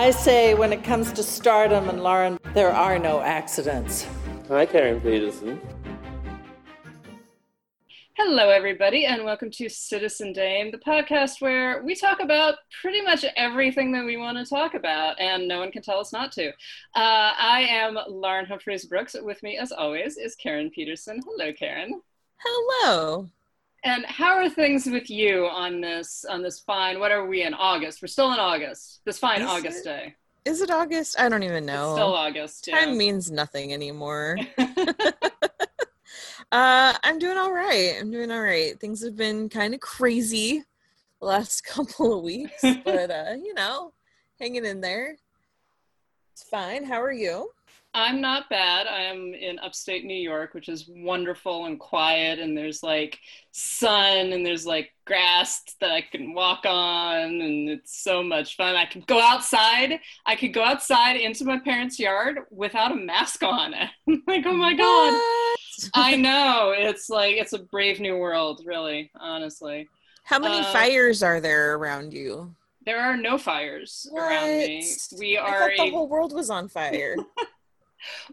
I say when it comes to stardom and Lauren, there are no accidents. Hi, Karen Peterson. Hello, everybody, and welcome to Citizen Dame, the podcast where we talk about pretty much everything that we want to talk about, and no one can tell us not to. Uh, I am Lauren Humphries Brooks. With me, as always, is Karen Peterson. Hello, Karen. Hello. And how are things with you on this on this fine? What are we in August? We're still in August. This fine Is August it? day. Is it August? I don't even know. It's still August. Yeah. Time means nothing anymore. uh, I'm doing all right. I'm doing all right. Things have been kind of crazy the last couple of weeks, but uh, you know, hanging in there. It's fine. How are you? I'm not bad. I am in upstate New York, which is wonderful and quiet, and there's like sun and there's like grass that I can walk on, and it's so much fun. I could go outside. I could go outside into my parents' yard without a mask on. I'm like, oh my god. What? I know. It's like it's a brave new world, really, honestly. How many Uh, fires are there around you? There are no fires around me. What? We I are thought a the whole world was on fire.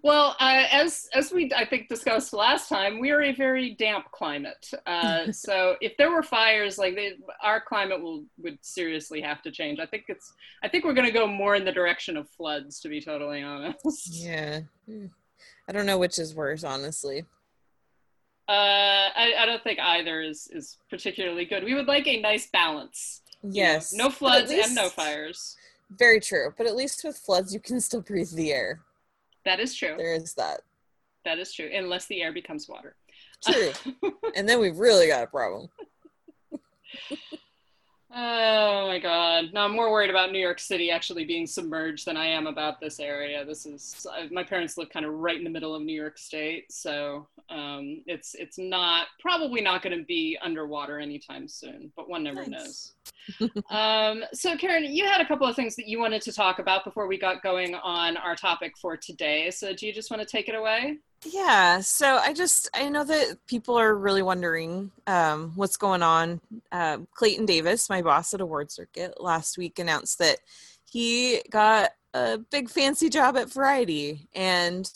Well, uh, as as we I think discussed last time, we are a very damp climate. Uh, so if there were fires, like they, our climate will would seriously have to change. I think it's I think we're going to go more in the direction of floods, to be totally honest. yeah. Hmm. I don't know which is worse, honestly. Uh, I, I don't think either is is particularly good. We would like a nice balance. you know, Yes. no floods and no fires. Very true. But at least with floods, you can still breathe the air. That is true. There is that. That is true. Unless the air becomes water. True. and then we've really got a problem. Oh my god. No, I'm more worried about New York City actually being submerged than I am about this area. This is my parents live kind of right in the middle of New York State, so um, it's it's not probably not going to be underwater anytime soon, but one never Nice. knows. um, so Karen, you had a couple of things that you wanted to talk about before we got going on our topic for today. So do you just want to take it away? Yeah, so I just I know that people are really wondering um, what's going on. Uh, Clayton Davis, my boss at Award Circuit, last week announced that he got a big fancy job at Variety, and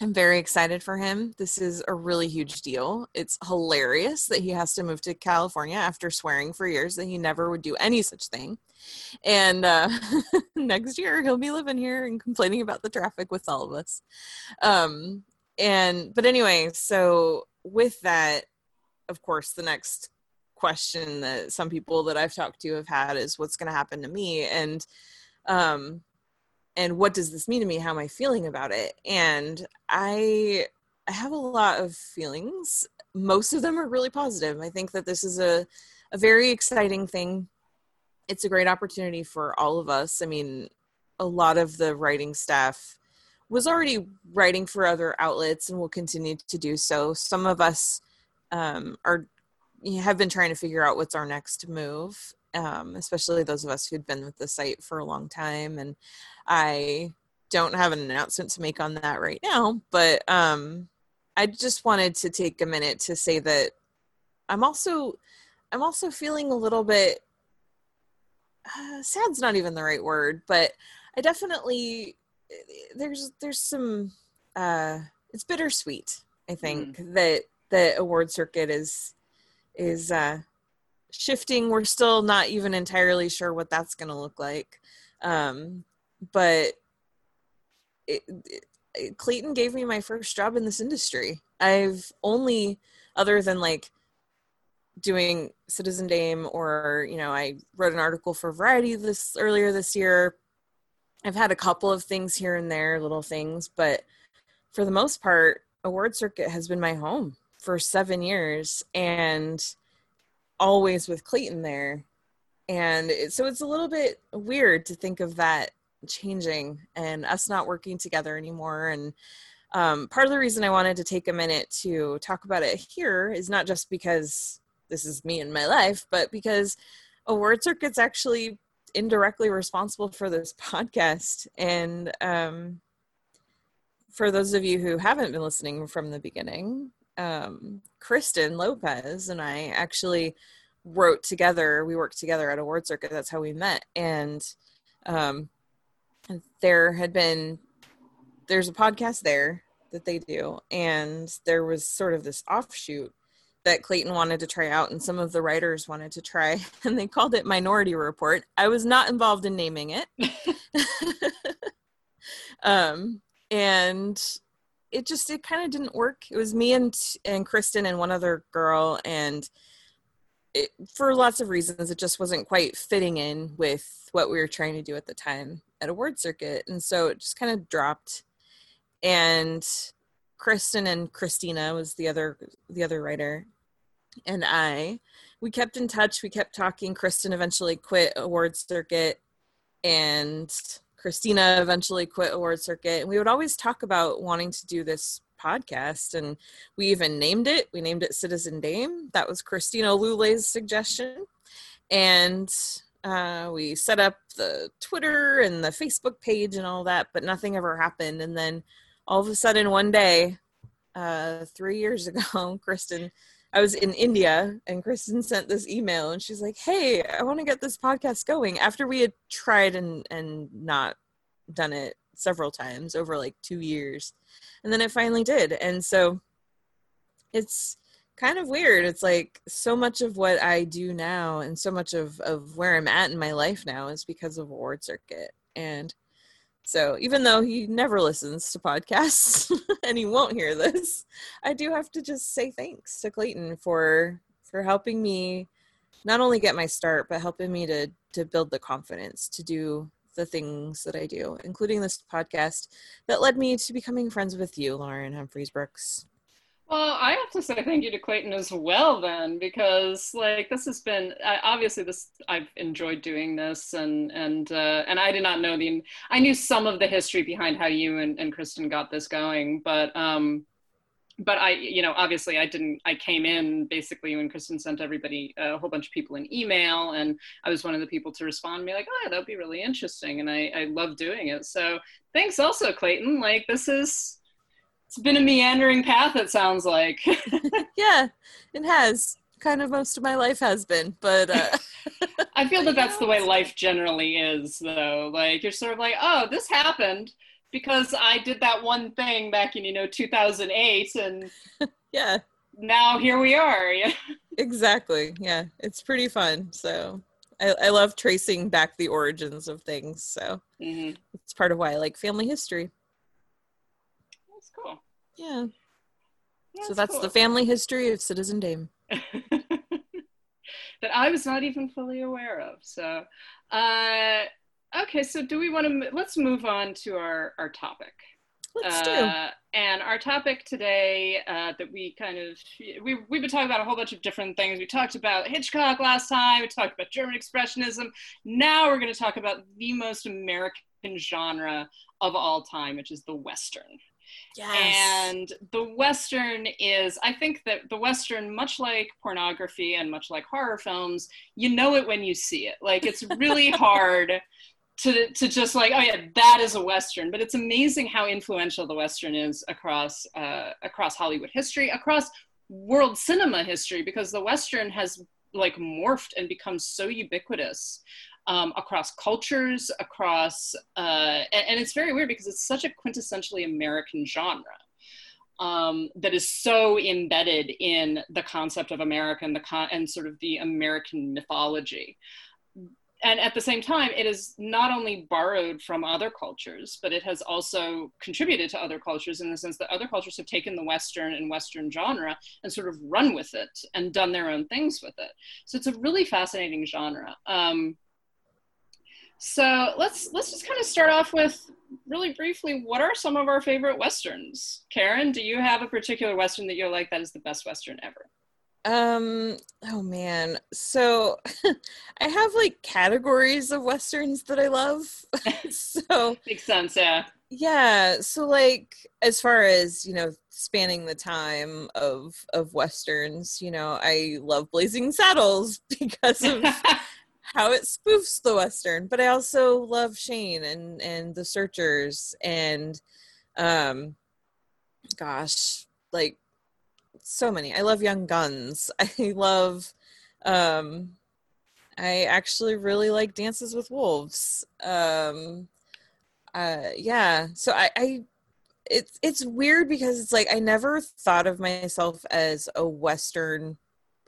I'm very excited for him. This is a really huge deal. It's hilarious that he has to move to California after swearing for years that he never would do any such thing. And uh, next year he'll be living here and complaining about the traffic with all of us. Um, and but anyway, so with that, of course, the next question that some people that I've talked to have had is what's going to happen to me and um and what does this mean to me? How am i feeling about it? And i i have a lot of feelings. Most of them are really positive. I think that this is a a very exciting thing. It's a great opportunity for all of us. I mean a lot of the writing staff was already writing for other outlets and will continue to do so. Some of us um, are have been trying to figure out what's our next move um, especially those of us who'd been with the site for a long time and i don't have an announcement to make on that right now but um, i just wanted to take a minute to say that i'm also i'm also feeling a little bit uh, sad's not even the right word but i definitely there's there's some uh it's bittersweet i think that the award circuit is is uh shifting we're still not even entirely sure what that's going to look like. Um but it, it, clayton gave me my first job in this industry. I've only other than like doing citizen dame or you know i wrote an article for variety this earlier this year. I've had a couple of things here and there little things but for the most part award circuit has been my home for seven years. And always with clayton there and it, so it's a little bit weird to think of that changing and us not working together anymore. And um, part of the reason I wanted to take a minute to talk about it here is not just because this is me and my life, but because Award Circuit's actually indirectly responsible for this podcast. And um, for those of you who haven't been listening from the beginning, um, Kristen Lopez and I actually wrote together. We worked together at Award Circuit. That's how we met. And um, there had been there's a podcast there that they do, and there was sort of this offshoot that Clayton wanted to try out, and some of the writers wanted to try, and they called it Minority Report. I was not involved in naming it. um, and it just it kind of didn't work. It was me and and Kristen and one other girl, and it, for lots of reasons, it just wasn't quite fitting in with what we were trying to do at the time at Award Circuit, and so it just kind of dropped. And Kristen and Christina was the other the other writer, and I. We kept in touch. We kept talking. Kristen eventually quit Award Circuit, and Christina eventually quit award circuit. And we would always talk about wanting to do this podcast and we even named it we named it citizen dame that was christina lule's suggestion and uh, we set up the twitter and the facebook page and all that but nothing ever happened and then all of a sudden one day uh, three years ago kristen i was in india and kristen sent this email and she's like hey i want to get this podcast going. After we had tried and and not done it several times over like two years. And then it finally did. And so it's kind of weird. It's like so much of what i do now and so much of of where i'm at in my life now is because of Ward circuit. And so even though he never listens to podcasts and he won't hear this i do have to just say thanks to clayton for for helping me not only get my start but helping me to to build the confidence to do the things that I do, including this podcast that led me to becoming friends with you, Lauren Humphries Brooks. Well, I have to say thank you to Clayton as well, then, because like this has been obviously this I've enjoyed doing this, and and uh, and I did not know the I knew some of the history behind how you and, and Kristen got this going, but um, but I, you know, obviously I didn't, I came in basically when Kristen sent everybody, a whole bunch of people an email and I was one of the people to respond and be like, oh, that'd be really interesting. And I, I love doing it. So thanks also Clayton. Like this is, it's been a meandering path. It sounds like. yeah, it has kind of most of my life has been, but uh... I feel that that's the way life generally is though. Like you're sort of like, oh, this happened because I did that one thing back in you know 2008 and yeah now here we are yeah exactly yeah it's pretty fun so I, I love tracing back the origins of things so mm-hmm. it's part of why I like family history yeah, yeah so that's cool. the family history of Citizen Dame that I was not even fully aware of so uh Okay, so do we want to let's move on to our our topic. Let's do. Uh, and our topic today uh, that we kind of we we've been talking about a whole bunch of different things. We talked about Hitchcock last time. We talked about German expressionism. Now we're going to talk about the most American genre of all time, which is the western. Yes. And the Western is, I think that the Western, much like pornography and much like horror films, you know it when you see it. Like it's really hard to to just like oh yeah that is a western but it's amazing how influential the western is across uh, across hollywood history across world cinema history because the western has like morphed and become so ubiquitous um, across cultures across uh, and, and, it's very weird because it's such a quintessentially american genre um, that is so embedded in the concept of america and the con- and sort of the american mythology and at the same time, it is not only borrowed from other cultures, but it has also contributed to other cultures in the sense that other cultures have taken the Western and Western genre and sort of run with it and done their own things with it. So it's a really fascinating genre. Um, so let's let's just kind of start off with really briefly. What are some of our favorite westerns? Karen, do you have a particular western that you're like that is the best western ever? Um, oh man. So I have like categories of westerns that I love. so Makes sense, yeah. yeah, so like as far as, you know, spanning the time of of westerns, you know, I love Blazing Saddles because of how it spoofs the western, but I also love Shane and and The Searchers and um gosh, like so many. I love Young Guns. I love um I actually really like Dances with Wolves. Um uh yeah, so I I it's it's weird because it's like I never thought of myself as a western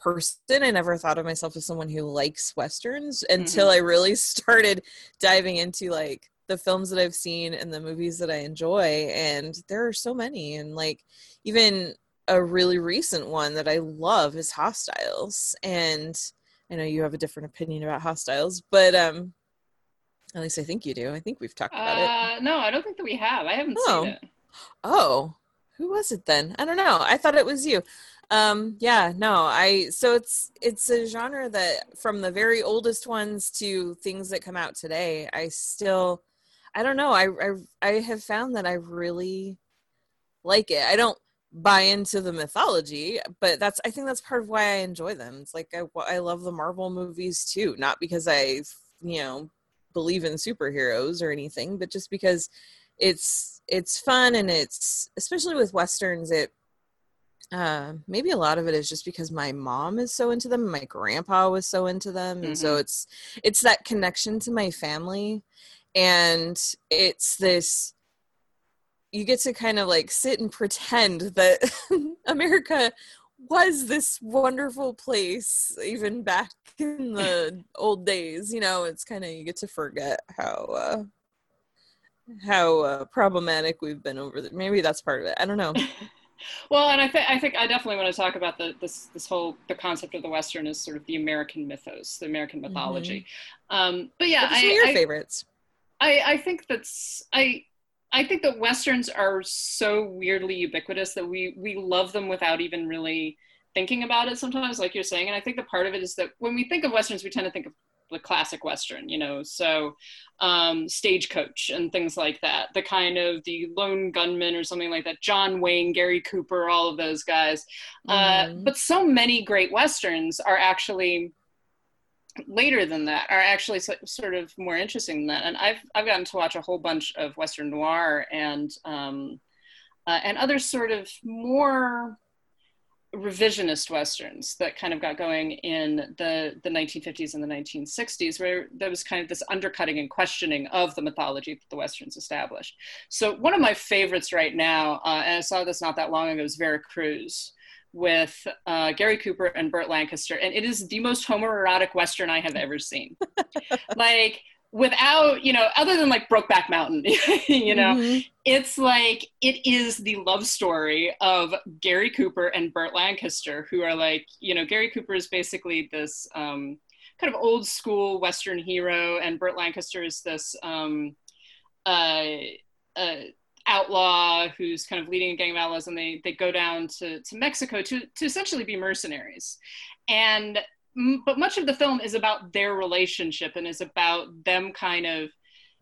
person. I never thought of myself as someone who likes westerns until Mhm. I really started diving into like the films that I've seen and the movies that I enjoy and there are so many and like even a really recent one that I love is Hostiles and I know you have a different opinion about Hostiles but um at least I think you do. I think we've talked about it. Uh, no, I don't think that we have. I haven't Oh. seen it. Oh, who was it then? I don't know. I thought it was you. Um, yeah, no, I so it's it's a genre that from the very oldest ones to things that come out today, I still I don't know. I I I have found that I really like it. I don't buy into the mythology, but that's I think that's part of why I enjoy them. It's like I I love the Marvel movies too, not because I, you know, believe in superheroes or anything, but just because it's it's fun and it's especially with westerns it uh maybe a lot of it is just because my mom is so into them my grandpa was so into them and so Mhm. it's it's that connection to my family and it's this you get to kind of like sit and pretend that america was this wonderful place even back in the old days you know it's kind of you get to forget how uh how uh, problematic we've been over the maybe that's part of it i don't know Well, and I think I think I definitely want to talk about the this this whole the concept of the Western as sort of the American mythos, the American mythology. Um, but yeah, I, your I, favorites? I I think that's I I think that westerns are so weirdly ubiquitous that we we love them without even really thinking about it sometimes like you're saying. And I think the part of it is that when we think of westerns we tend to think of the classic western you know so um stagecoach and things like that the kind of the lone gunman or something like that john wayne gary cooper all of those guys uh, Mhm. but so many great westerns are actually later than that are actually so, sort of more interesting than that and i've i've gotten to watch a whole bunch of western noir and um uh, and other sort of more revisionist westerns that kind of got going in the the 1950s and the 1960s where there was kind of this undercutting and questioning of the mythology that the westerns established so one of my favorites right now uh, and i saw this not that long ago is vera cruz with uh, Gary Cooper and Burt Lancaster, and it is the most homoerotic western I have ever seen. like without, you know, other than like Brokeback Mountain, you know, Mhm. it's like it is the love story of Gary Cooper and Burt Lancaster, who are like, you know, Gary Cooper is basically this um, kind of old school Western hero, and Burt Lancaster is this um, uh, uh, outlaw who's kind of leading a gang of outlaws, and they they go down to to Mexico to to essentially be mercenaries, and but much of the film is about their relationship and is about them kind of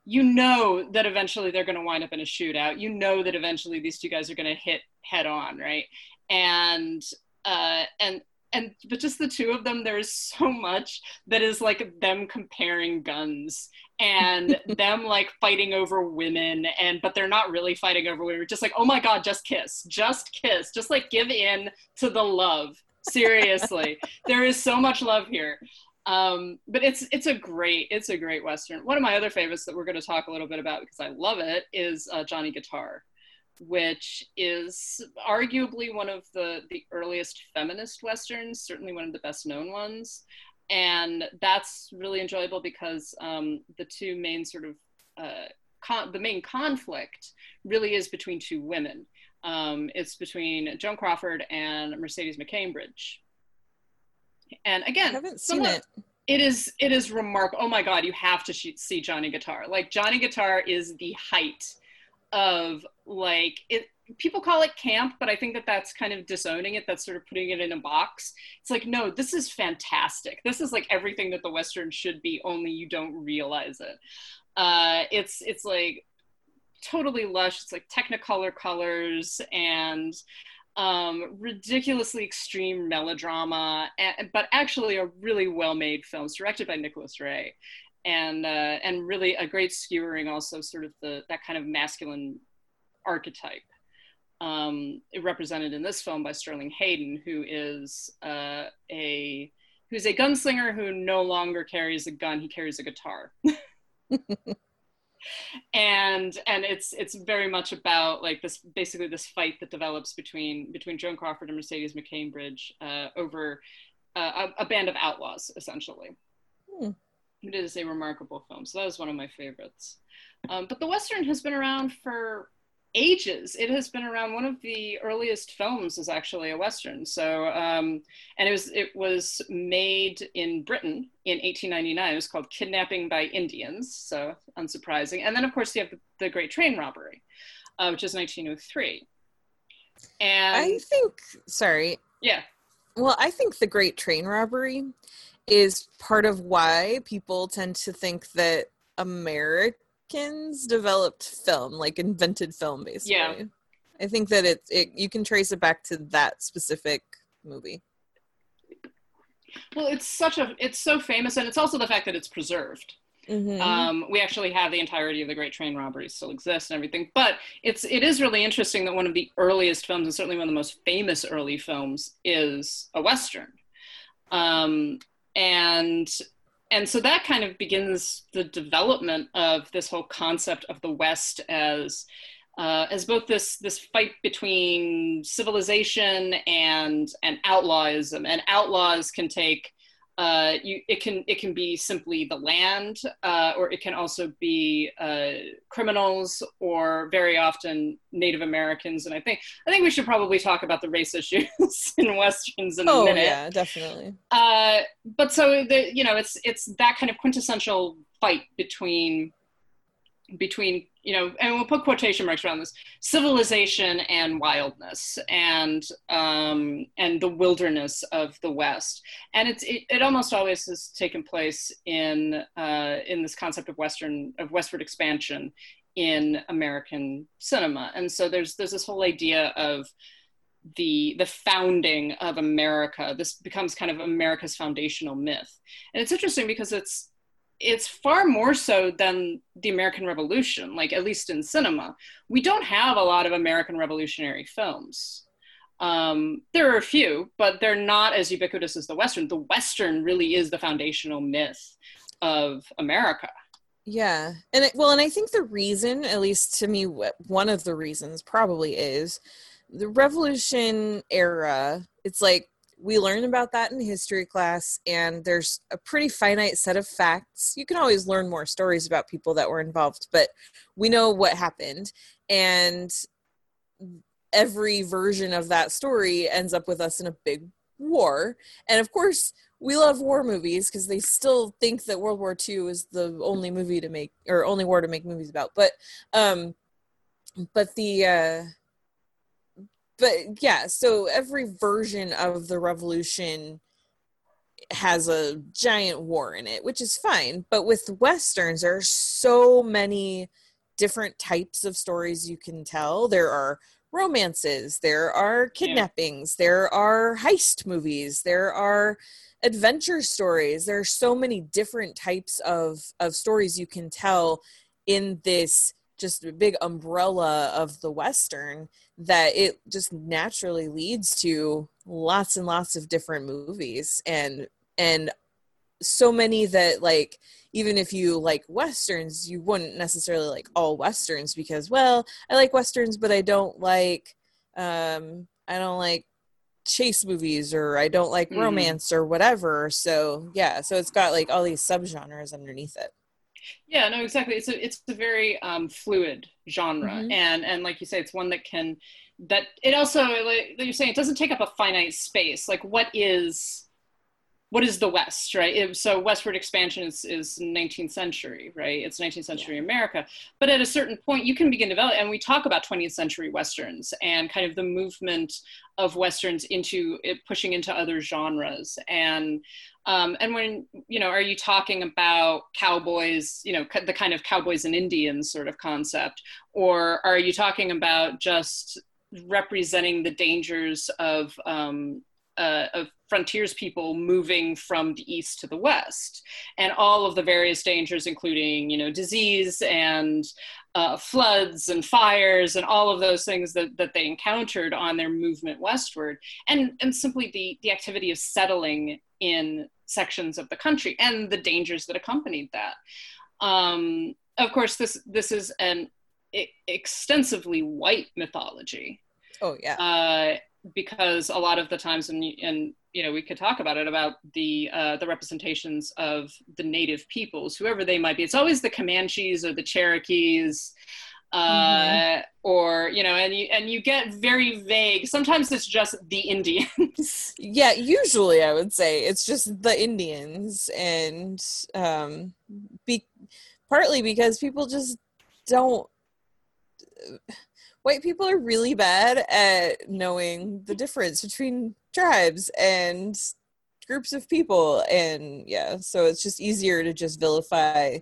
you know that eventually they're going to wind up in a shootout. You know that eventually these two guys are going to hit head on, right? And uh, and and but just the two of them, there's so much that is like them comparing guns and them like fighting over women, and but they're not really fighting over women. Just like, oh my god, just kiss, just kiss, just like give in to the love. Seriously, there is so much love here um, but it's it's a great it's a great western. One of my other favorites that we're going to talk a little bit about because I love it is uh, Johnny Guitar, which is arguably one of the the earliest feminist westerns, certainly one of the best known ones, and that's really enjoyable because um, the two main sort of uh, con- the main conflict really is between two women. Um, it's between Joan Crawford and Mercedes McCambridge. And again, I haven't seen it. it is it is remarkable. Oh my god, you have to see Johnny Guitar. Like Johnny Guitar is the height of like it. people call it camp, but I think that that's kind of disowning it. That's sort of putting it in a box. It's like, no, this is fantastic. This is like everything that the Western should be, only you don't realize it. Uh, it's it's like totally lush. It's like Technicolor colors and um, ridiculously extreme melodrama, and, but actually a really well-made film. Directed by Nicholas Ray, and uh, and really a great skewering also sort of the that kind of masculine archetype um, represented in this film by Sterling Hayden, who is uh, a who's a gunslinger who no longer carries a gun; he carries a guitar. and and it's it's very much about like this basically this fight that develops between between Joan Crawford and Mercedes McCambridge uh, over uh, a, a, band of outlaws, essentially. Hmm. It is a remarkable film, so that was one of my favorites. Um, but the western has been around for ages. It has been around. One of the earliest films is actually a western. So, um, and it was it was made in Britain in 1899. It was called Kidnapping by Indians. So unsurprising. And then of course you have the, the Great Train Robbery, uh, which is 1903. And I think, sorry. Yeah. Well, I think the Great Train Robbery is part of why people tend to think that America Americans developed film, like invented film, basically. Yeah. I think that it, it you can trace it back to that specific movie. Well, it's such a it's so famous, and it's also the fact that it's preserved. Mm-hmm. Um, we actually have the entirety of the Great Train Robbery still exists and everything, but it's it is really interesting that one of the earliest films, and certainly one of the most famous early films, is a western. Um, and and so that kind of begins the development of this whole concept of the West as uh, as both this this fight between civilization and and outlawism, and outlaws can take uh, you, it can it can be simply the land, uh, or it can also be uh, criminals, or very often Native Americans. And I think I think we should probably talk about the race issues in westerns in oh, a minute. Oh yeah, definitely. Uh, but so the you know it's it's that kind of quintessential fight between between you know and we'll put quotation marks around this civilization and wildness and um, and the wilderness of the west. And it's it, it almost always has taken place in uh, in this concept of western of westward expansion in american cinema. And so there's there's this whole idea of the the founding of america. This becomes kind of america's foundational myth. And it's interesting because it's it's far more so than the American Revolution, like at least in cinema. We don't have a lot of American Revolutionary films. Um, there are a few, but they're not as ubiquitous as the Western. The Western really is the foundational myth of America. Yeah. And it, well, and I think the reason, at least to me, one of the reasons probably is the Revolution era. It's like we learn about that in history class and there's a pretty finite set of facts. You can always learn more stories about people that were involved but we know what happened and every version of that story ends up with us in a big war. And of course we love war movies because they still think that world war ii is the only movie to make or only war to make movies about but um but the uh but yeah, so every version of the revolution has a giant war in it, which is fine. But with westerns, there are so many different types of stories you can tell. There are romances, there are kidnappings, yeah. there are heist movies, there are adventure stories. There are so many different types of of stories you can tell in this just a big umbrella of the western that it just naturally leads to lots and lots of different movies and and so many that like even if you like westerns you wouldn't necessarily like all westerns because well i like westerns but i don't like um i don't like chase movies or i don't like mm-hmm. romance or whatever so yeah so it's got like all these subgenres underneath it yeah, no, exactly. It's a it's a very um, fluid genre, mm-hmm. and and like you say, it's one that can that it also like you're saying it doesn't take up a finite space. Like, what is what is the West, right? It, so westward expansion is, is 19th century, right? It's 19th century yeah. America. But at a certain point, you can begin to develop, and we talk about 20th century westerns and kind of the movement of westerns into it, pushing into other genres. And um, and when you know, are you talking about cowboys? You know, the kind of cowboys and Indians sort of concept, or are you talking about just representing the dangers of um, uh, of frontiers people moving from the east to the west. And all of the various dangers including you know disease and uh, floods and fires and all of those things that, that they encountered on their movement westward and and simply the the activity of settling in sections of the country and the dangers that accompanied that. Um, of course this this is an extensively white mythology. Oh yeah. Uh, because a lot of the times and and you know we could talk about it about the uh, the representations of the native peoples whoever they might be. It's always the comanches or the cherokees uh, mm-hmm. or you know and you and you get very vague. Sometimes it's just the indians. Yeah usually i would say it's just the indians and um be partly because people just don't white people are really bad at knowing the difference between tribes and groups of people. And yeah so it's just easier to just vilify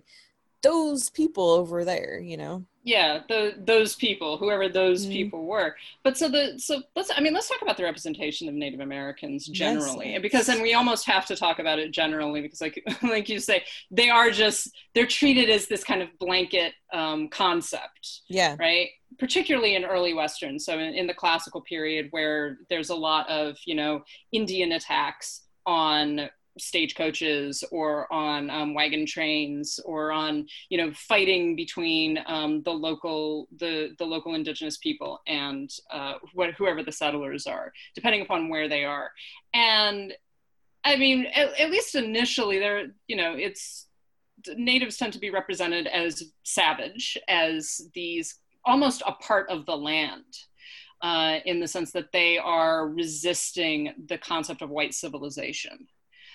those people over there you know yeah the, those people whoever those mm-hmm. people were but so the so let's i mean let's talk about the representation of native americans generally yes. because then we almost have to talk about it generally because like like you say they are just they're treated as this kind of blanket um, concept yeah right particularly in early westerns so in, in the classical period where there's a lot of you know indian attacks on stagecoaches or on um, wagon trains or on you know fighting between um, the local the the local indigenous people and uh, wh- whoever the settlers are depending upon where they are. And i mean at, at least initially there you know it's natives tend to be represented as savage as these almost a part of the land uh, in the sense that they are resisting the concept of white civilization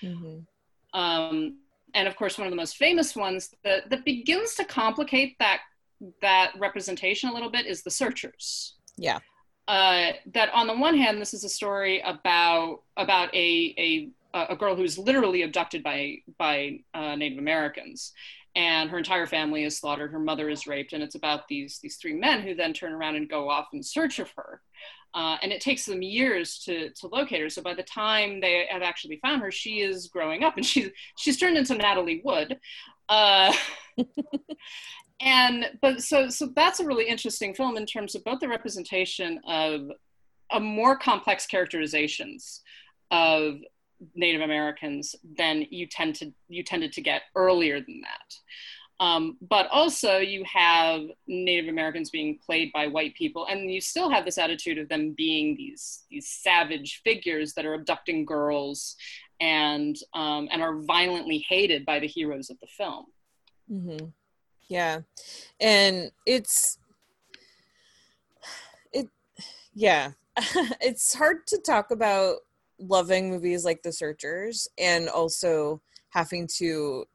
Mm-hmm. Um, and of course, one of the most famous ones that, that begins to complicate that that representation a little bit is the Searchers. Yeah. Uh, that on the one hand, this is a story about about a a a girl who's literally abducted by by uh, Native Americans, and her entire family is slaughtered. Her mother is raped, and it's about these these three men who then turn around and go off in search of her. Uh, and it takes them years to, to locate her. So by the time they have actually found her, she is growing up and she's, she's turned into Natalie Wood. Uh, and, but so, so that's a really interesting film in terms of both the representation of a more complex characterizations of Native Americans than you tend to, you tended to get earlier than that. Um, but also, you have Native Americans being played by white people, and you still have this attitude of them being these these savage figures that are abducting girls and um, and are violently hated by the heroes of the film. Mm-hmm. Yeah, and it's it. Yeah, it's hard to talk about loving movies like The Searchers and also having to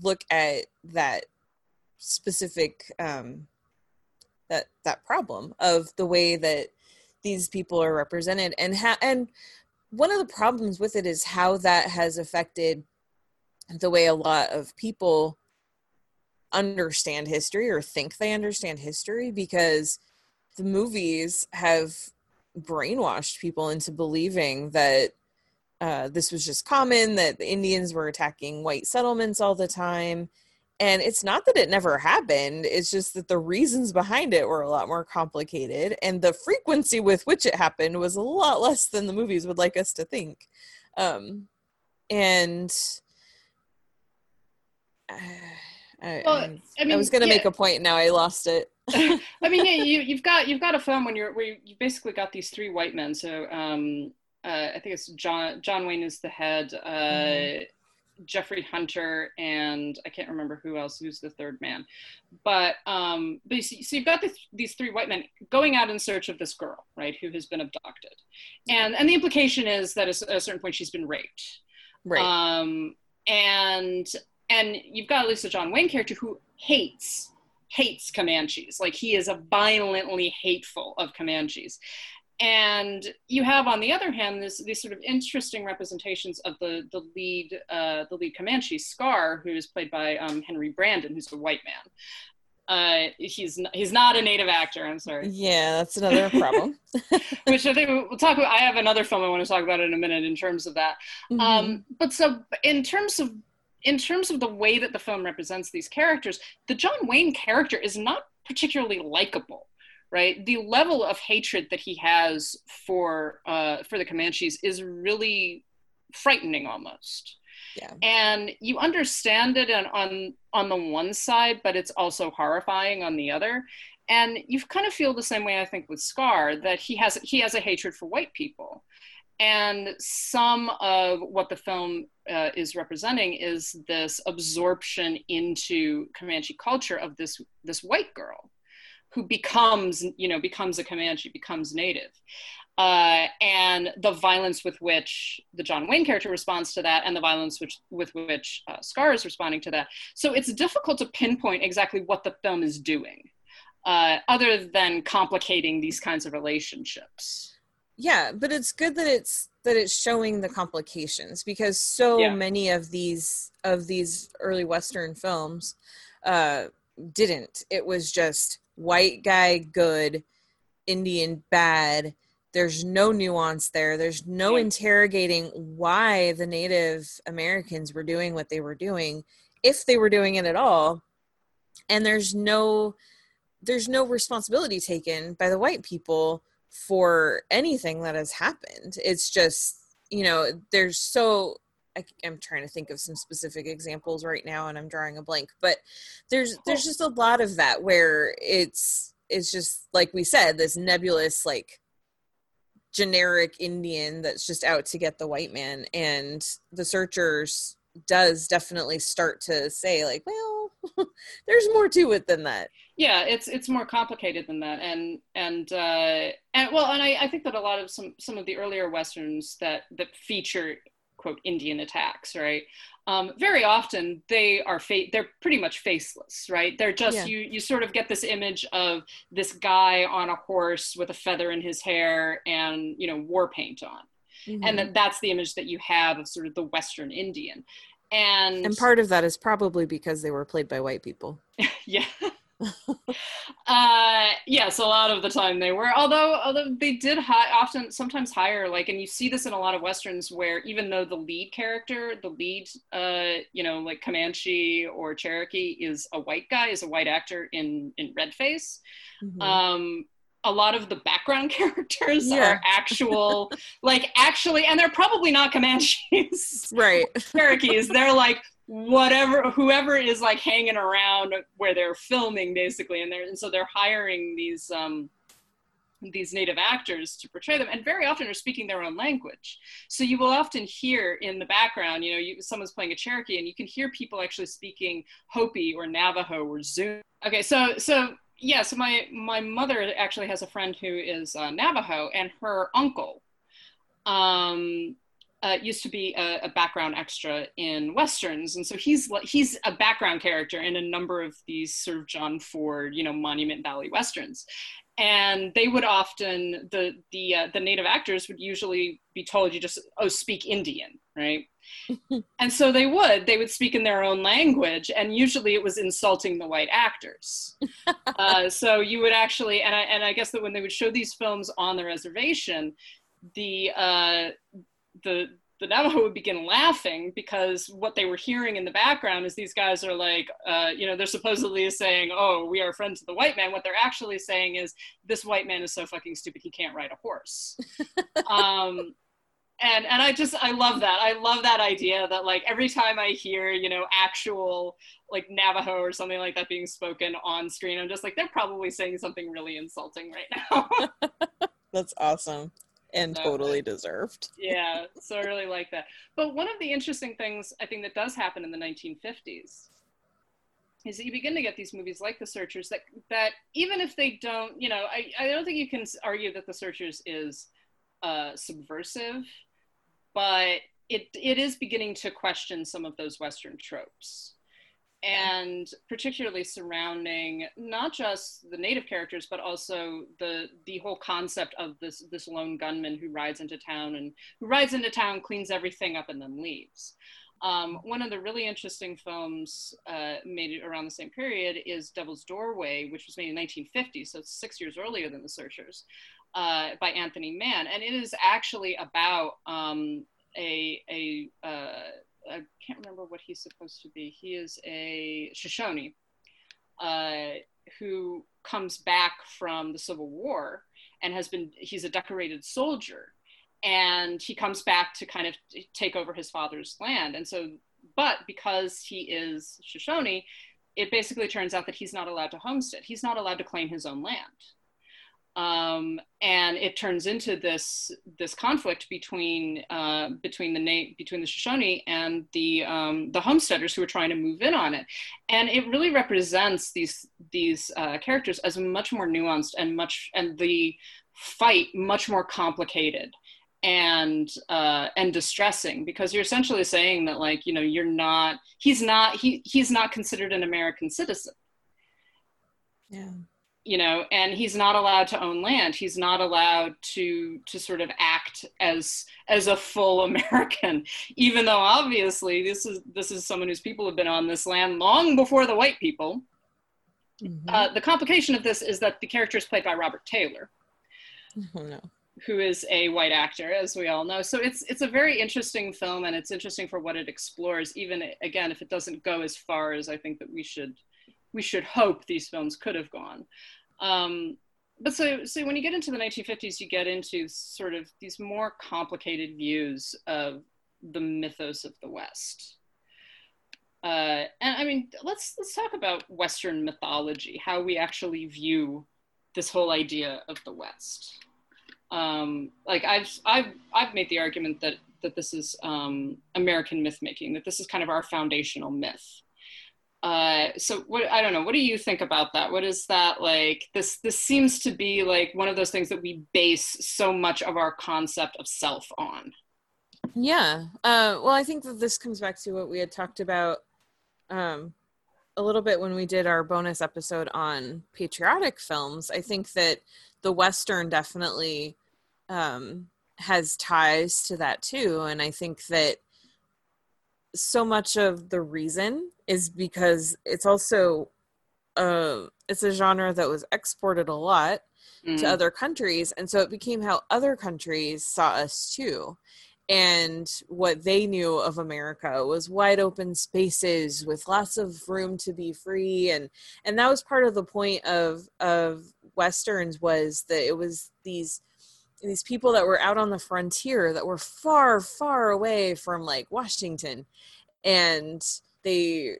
look at that specific um, that that problem of the way that these people are represented and how and one of the problems with it is how that has affected the way a lot of people understand history or think they understand history because the movies have brainwashed people into believing that uh, this was just common that the Indians were attacking white settlements all the time. And it's not that it never happened, it's just that the reasons behind it were a lot more complicated. And the frequency with which it happened was a lot less than the movies would like us to think. Um, and uh, I, well, I, mean, I was going to yeah. make a point. Now I lost it. I mean, yeah, you, you've got you've got a film when you're where you, you basically got these three white men. So um, uh, I think it's John John Wayne is the head, uh, mm-hmm. Jeffrey Hunter, and I can't remember who else. Who's the third man? But um, but you see, so you've got this, these three white men going out in search of this girl, right, who has been abducted, and and the implication is that at a certain point she's been raped. Right. Um, and and you've got at least a John Wayne character who hates hates Comanches. Like he is a violently hateful of Comanches. And you have, on the other hand, this, these sort of interesting representations of the the lead uh, the lead Comanche Scar, who is played by um, Henry Brandon, who's a white man. Uh, he's n- he's not a native actor. I'm sorry. Yeah, that's another problem. Which I think we'll talk about. I have another film I want to talk about in a minute in terms of that. Mm-hmm. Um, but so in terms of in terms of the way that the film represents these characters, the John Wayne character is not particularly likable, right? The level of hatred that he has for uh, for the Comanches is really frightening almost. Yeah. And you understand it on, on on the one side, but it's also horrifying on the other. And you kind of feel the same way I think with Scar that he has he has a hatred for white people. And some of what the film uh, is representing is this absorption into Comanche culture of this this white girl who becomes you know becomes a Comanche, becomes native. Uh, and the violence with which the John Wayne character responds to that, and the violence which, with which uh, Scar is responding to that. So it's difficult to pinpoint exactly what the film is doing, uh, other than complicating these kinds of relationships. Yeah, but it's good that it's that it's showing the complications because so Yeah. many of these of these early Western films uh, didn't. It was just white guy good, Indian bad. There's no nuance there. There's no interrogating why the Native Americans were doing what they were doing, if they were doing it at all. And there's no there's no responsibility taken by the white people for anything that has happened. It's just, you know, there's so I, am trying to think of some specific examples right now and I'm drawing a blank, but there's there's just a lot of that where it's it's just like we said this nebulous like generic Indian that's just out to get the white man and the searchers does definitely start to say like, well, there's more to it than that. yeah it's it's more complicated than that and and uh and well and I, I think that a lot of some some of the earlier westerns that that feature quote indian attacks right um very often they are fa- they're pretty much faceless right they're just Yeah. you you sort of get this image of this guy on a horse with a feather in his hair and you know war paint on Mm-hmm. and that that's the image that you have of sort of the western indian and and part of that is probably because they were played by white people. yeah uh yes a lot of the time they were although although they did hi- often sometimes hire like and you see this in a lot of westerns where even though the lead character the lead uh you know like comanche or cherokee is a white guy is a white actor in in red face Mhm. um a lot of the background characters Yeah. are actual like actually and they're probably not comanches right. Cherokees, they're like whatever whoever is like hanging around where they're filming basically and they're and so they're hiring these um these native actors to portray them and very often are speaking their own language. So you will often hear in the background you know you, someone's playing a cherokee and you can hear people actually speaking hopi or navajo or Zuni okay so so yeah so my my mother actually has a friend who is uh, navajo and her uncle um uh, used to be a, a background extra in westerns, and so he's he's a background character in a number of these sort of John Ford, you know, Monument Valley westerns. And they would often the the uh, the native actors would usually be told you just oh speak Indian, right? and so they would they would speak in their own language, and usually it was insulting the white actors. uh, so you would actually, and I and I guess that when they would show these films on the reservation, the uh, the the Navajo would begin laughing because what they were hearing in the background is these guys are like, uh, you know, they're supposedly saying, "Oh, we are friends of the white man." What they're actually saying is, "This white man is so fucking stupid, he can't ride a horse." um, and and I just I love that. I love that idea that like every time I hear you know actual like Navajo or something like that being spoken on screen, I'm just like they're probably saying something really insulting right now. That's awesome and No, totally deserved. yeah, so I really like that. But one of the interesting things I think that does happen in the 1950s is that you begin to get these movies like The Searchers that that even if they don't, you know, I, I don't think you can argue that The Searchers is uh, subversive, but it it is beginning to question some of those Western tropes, and particularly surrounding not just the native characters, but also the the whole concept of this this lone gunman who rides into town and who rides into town, cleans everything up, and then leaves. Um, one of the really interesting films uh, made around the same period is Devil's Doorway, which was made in 1950, so six years earlier than The Searchers, uh, by Anthony Mann, and it is actually about um, a a uh, I can't remember what he's supposed to be. He is a Shoshone uh, who comes back from the Civil War and has been he's a decorated soldier. And he comes back to kind of take over his father's land. And so but because he is shoshone it basically turns out that he's not allowed to homestead. He's not allowed to claim his own land um, and it turns into this this conflict between uh, between the na- between the Shoshone and the um, the homesteaders who are trying to move in on it, and it really represents these these uh, characters as much more nuanced and much and the fight much more complicated and uh, and distressing because you're essentially saying that like you know you're not he's not he he's not considered an American citizen. Yeah. You know, and he's not allowed to own land. He's not allowed to to sort of act as as a full American, even though obviously this is this is someone whose people have been on this land long before the white people. Mm-hmm. Uh, the complication of this is that the character is played by Robert Taylor. Oh no who is a white actor, as we all know. So it's it's a very interesting film, and it's interesting for what it explores. Even again, if it doesn't go as far as I think that we should we should hope these films could have gone. Um, but so so when you get into the 1950s, you get into sort of these more complicated views of the mythos of the West. Uh, and I mean, let's let's talk about Western mythology, how we actually view this whole idea of the West um, like I've I've I've made the argument that that this is um, American myth making, that this is kind of our foundational myth. Uh, so what I don't know, what do you think about that? What is that like? This this seems to be like one of those things that we base so much of our concept of self on. Yeah. Uh, well, I think that this comes back to what we had talked about um, a little bit when we did our bonus episode on patriotic films. I think that the Western definitely um, has ties to that too. And I think that so much of the reason is because it's also uh, it's a genre that was exported a lot mm. to other countries, and so it became how other countries saw us too. And what they knew of America was wide open spaces with lots of room to be free, and and that was part of the point of of westerns was that it was these these people that were out on the frontier that were far far away from like washington and they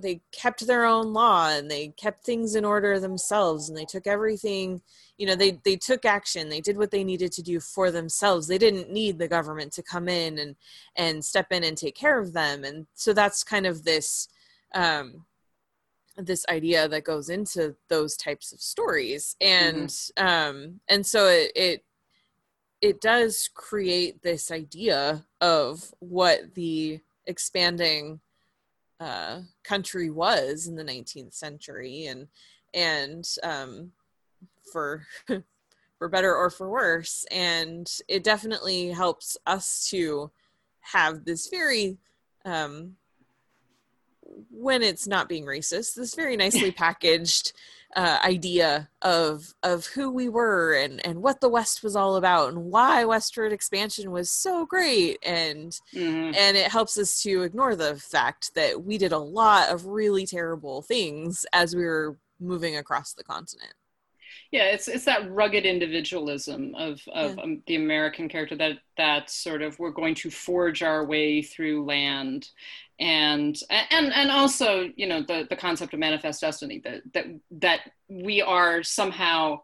they kept their own law and they kept things in order themselves and they took everything you know they they took action. They did what they needed to do for themselves. They didn't need the government to come in and and step in and take care of them. And so that's kind of this um this idea that goes into those types of stories. And mm-hmm. um and so it, it it does create this idea of what the expanding uh, country was in the 19th century and and um, for for better or for worse. And it definitely helps us to have this very um, when it's not being racist this very nicely packaged uh, idea of of who we were and and what the West was all about and why westward expansion was so great and mm-hmm. and it helps us to ignore the fact that we did a lot of really terrible things as we were moving across the continent yeah it's it's that rugged individualism of of yeah. um, the american character that that sort of we're going to forge our way through land and and and also you know the the concept of manifest destiny that that that we are somehow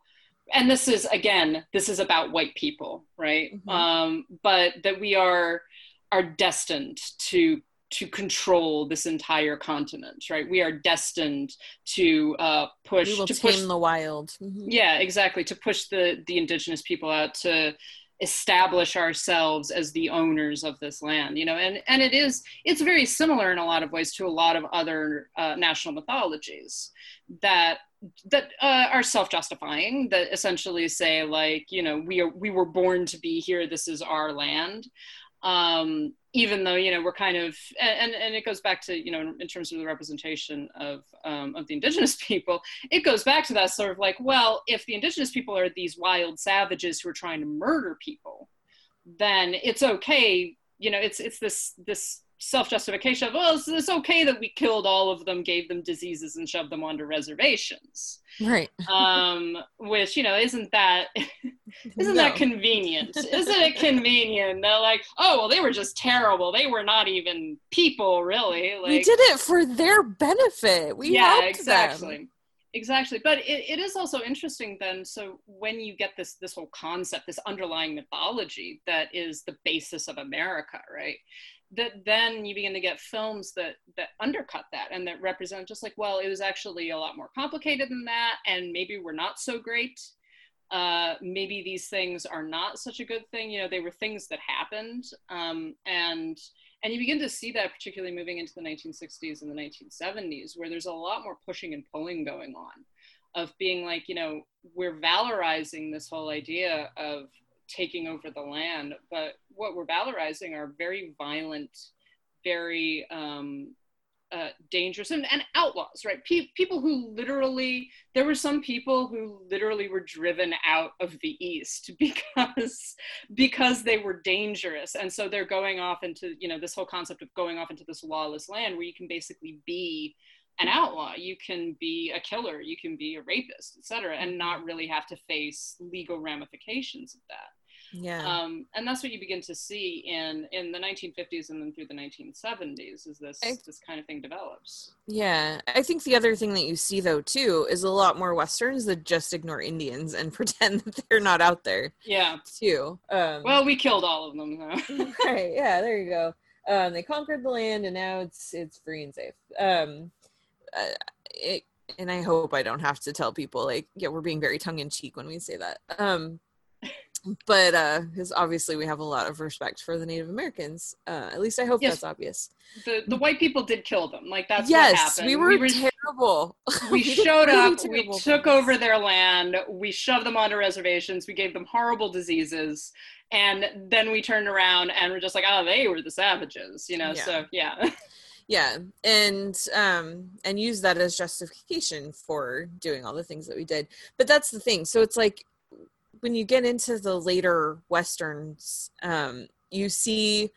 and this is again this is about white people right mm-hmm. um but that we are are destined to to control this entire continent right? We are destined to uh push we will to tame push the wild. Mm-hmm. yeah exactly. To push the the indigenous people out to establish ourselves as the owners of this land you know? And and it is it's very similar in a lot of ways to a lot of other uh, national mythologies that that uh, are self-justifying that essentially say like you know we are we were born to be here this is our land. Um, even though you know we're kind of and and it goes back to you know in terms of the representation of um, of the indigenous people it goes back to that sort of like well if the indigenous people are these wild savages who are trying to murder people then it's okay you know it's it's this this self-justification of well it's, it's okay that we killed all of them gave them diseases and shoved them onto reservations. Right. Um which you know isn't that isn't No. that convenient? Isn't it convenient they're like oh well they were just terrible. They were not even people really. Like we did it for their benefit. We yeah exactly them. exactly. But it, it is also interesting then so when you get this this whole concept this underlying mythology that is the basis of america right that then you begin to get films that that undercut that and that represent just like well it was actually a lot more complicated than that and maybe we're not so great. Uh, maybe these things are not such a good thing. You know they were things that happened um, and and you begin to see that particularly moving into the 1960s and the 1970s where there's a lot more pushing and pulling going on of being like you know we're valorizing this whole idea of taking over the land but what we're valorizing are very violent very um, uh, dangerous and, and outlaws right? Pe- people who literally there were some people who literally were driven out of the east because because they were dangerous. And so they're going off into you know this whole concept of going off into this lawless land where you can basically be an outlaw. You can be a killer. You can be a rapist etc and not really have to face legal ramifications of that Yeah. um, and that's what you begin to see in in the 1950s and then through the 1970s is this I- this kind of thing develops Yeah, I think the other thing that you see though too is a lot more westerns that just ignore Indians and pretend that they're not out there yeah too. Um, well we killed all of them though right, yeah, there you go. Um, they conquered the land and now it's it's free and safe. Um, uh, it, and I hope I don't have to tell people like, yeah, we're being very tongue in cheek when we say that. Um, but uh, because obviously we have a lot of respect for the Native Americans. Uh, at least I hope Yes. that's obvious. the the white people did kill them like that's yes, what happened we were, terrible. we showed really up we took things. over their land we shoved them onto reservations we gave them horrible diseases and then we turned around and we're just like oh they were the savages you know Yeah. so yeah yeah and um and use that as justification for doing all the things that we did but that's the thing so it's like when you get into the later westerns um you see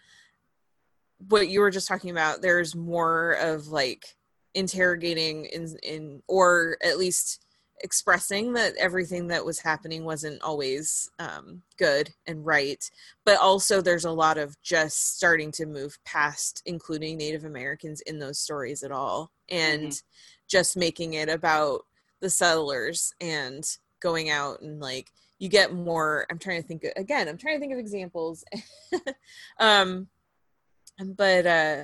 what you were just talking about. There's more of like interrogating in in or at least expressing that everything that was happening wasn't always um, good and right. But also there's a lot of just starting to move past including native americans in those stories at all and just making it about the settlers and going out and like you get more i'm trying to think again i'm trying to think of examples. Um but uh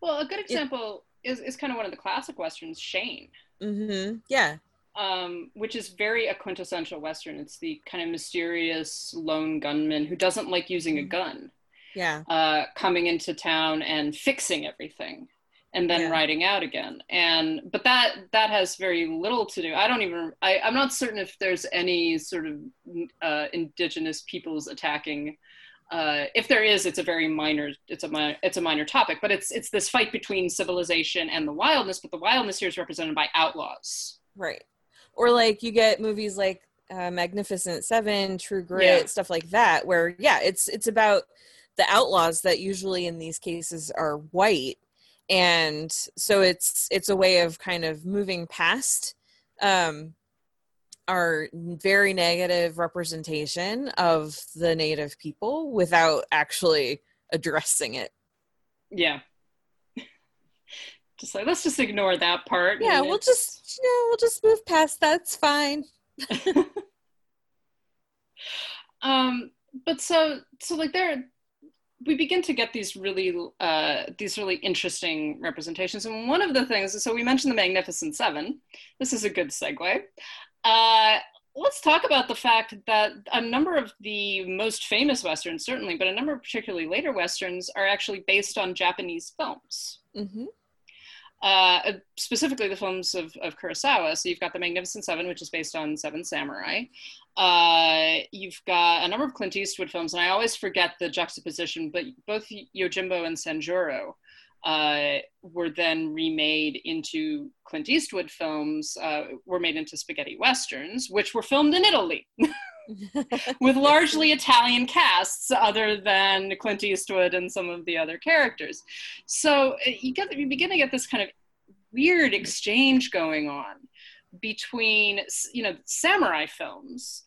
well a good example is, is kind of one of the classic westerns shane. Mhm, yeah. Um, which is very a quintessential Western. It's the kind of mysterious lone gunman who doesn't like using a gun, yeah. uh, coming into town and fixing everything, and then Yeah. riding out again. And but that that has very little to do. I don't even. I, I'm not certain if there's any sort of uh, indigenous peoples attacking. Uh, if there is, it's a very minor. It's a mi- it's a minor topic, but it's it's this fight between civilization and the wildness. But the wildness here is represented by outlaws. right or like you get movies like uh, magnificent seven true grit Yeah. stuff like that where yeah it's it's about the outlaws that usually in these cases are white and so it's it's a way of kind of moving past um our very negative representation of the native people without actually addressing it Yeah. just like let's just ignore that part. yeah we'll it's- just you know we'll just move past that's fine um but so so like there we begin to get these really uh these really interesting representations and one of the things so we mentioned the magnificent seven this is a good segue uh let's talk about the fact that a number of the most famous westerns, certainly, but a number of particularly later westerns are actually based on Japanese films. Mm-hmm. Uh, specifically, the films of, of Kurosawa. So you've got The Magnificent Seven, which is based on Seven Samurai. Uh, you've got a number of Clint Eastwood films, and I always forget the juxtaposition, but both Yojimbo and Sanjuro uh, were then remade into Clint Eastwood films, uh, were made into spaghetti westerns, which were filmed in Italy. with largely Italian casts, other than Clint Eastwood and some of the other characters. So uh, you get you begin to get this kind of weird exchange going on between you know samurai films,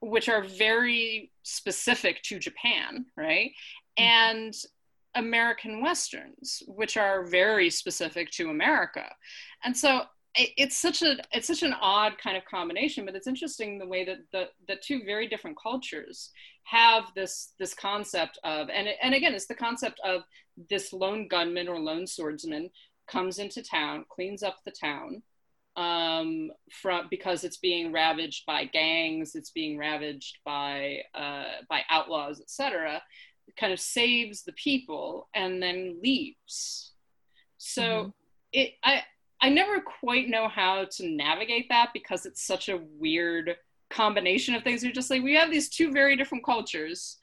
which are very specific to Japan, right, and American westerns, which are very specific to America. And so it's such a it's such an odd kind of combination, but it's interesting the way that the the two very different cultures have this this concept of and and again it's the concept of this lone gunman or lone swordsman comes into town, cleans up the town, um, from because it's being ravaged by gangs, it's being ravaged by uh, by outlaws, etc kind of saves the people and then leaves. So mm-hmm. it I I never quite know how to navigate that because it's such a weird combination of things. You're just like we have these two very different cultures,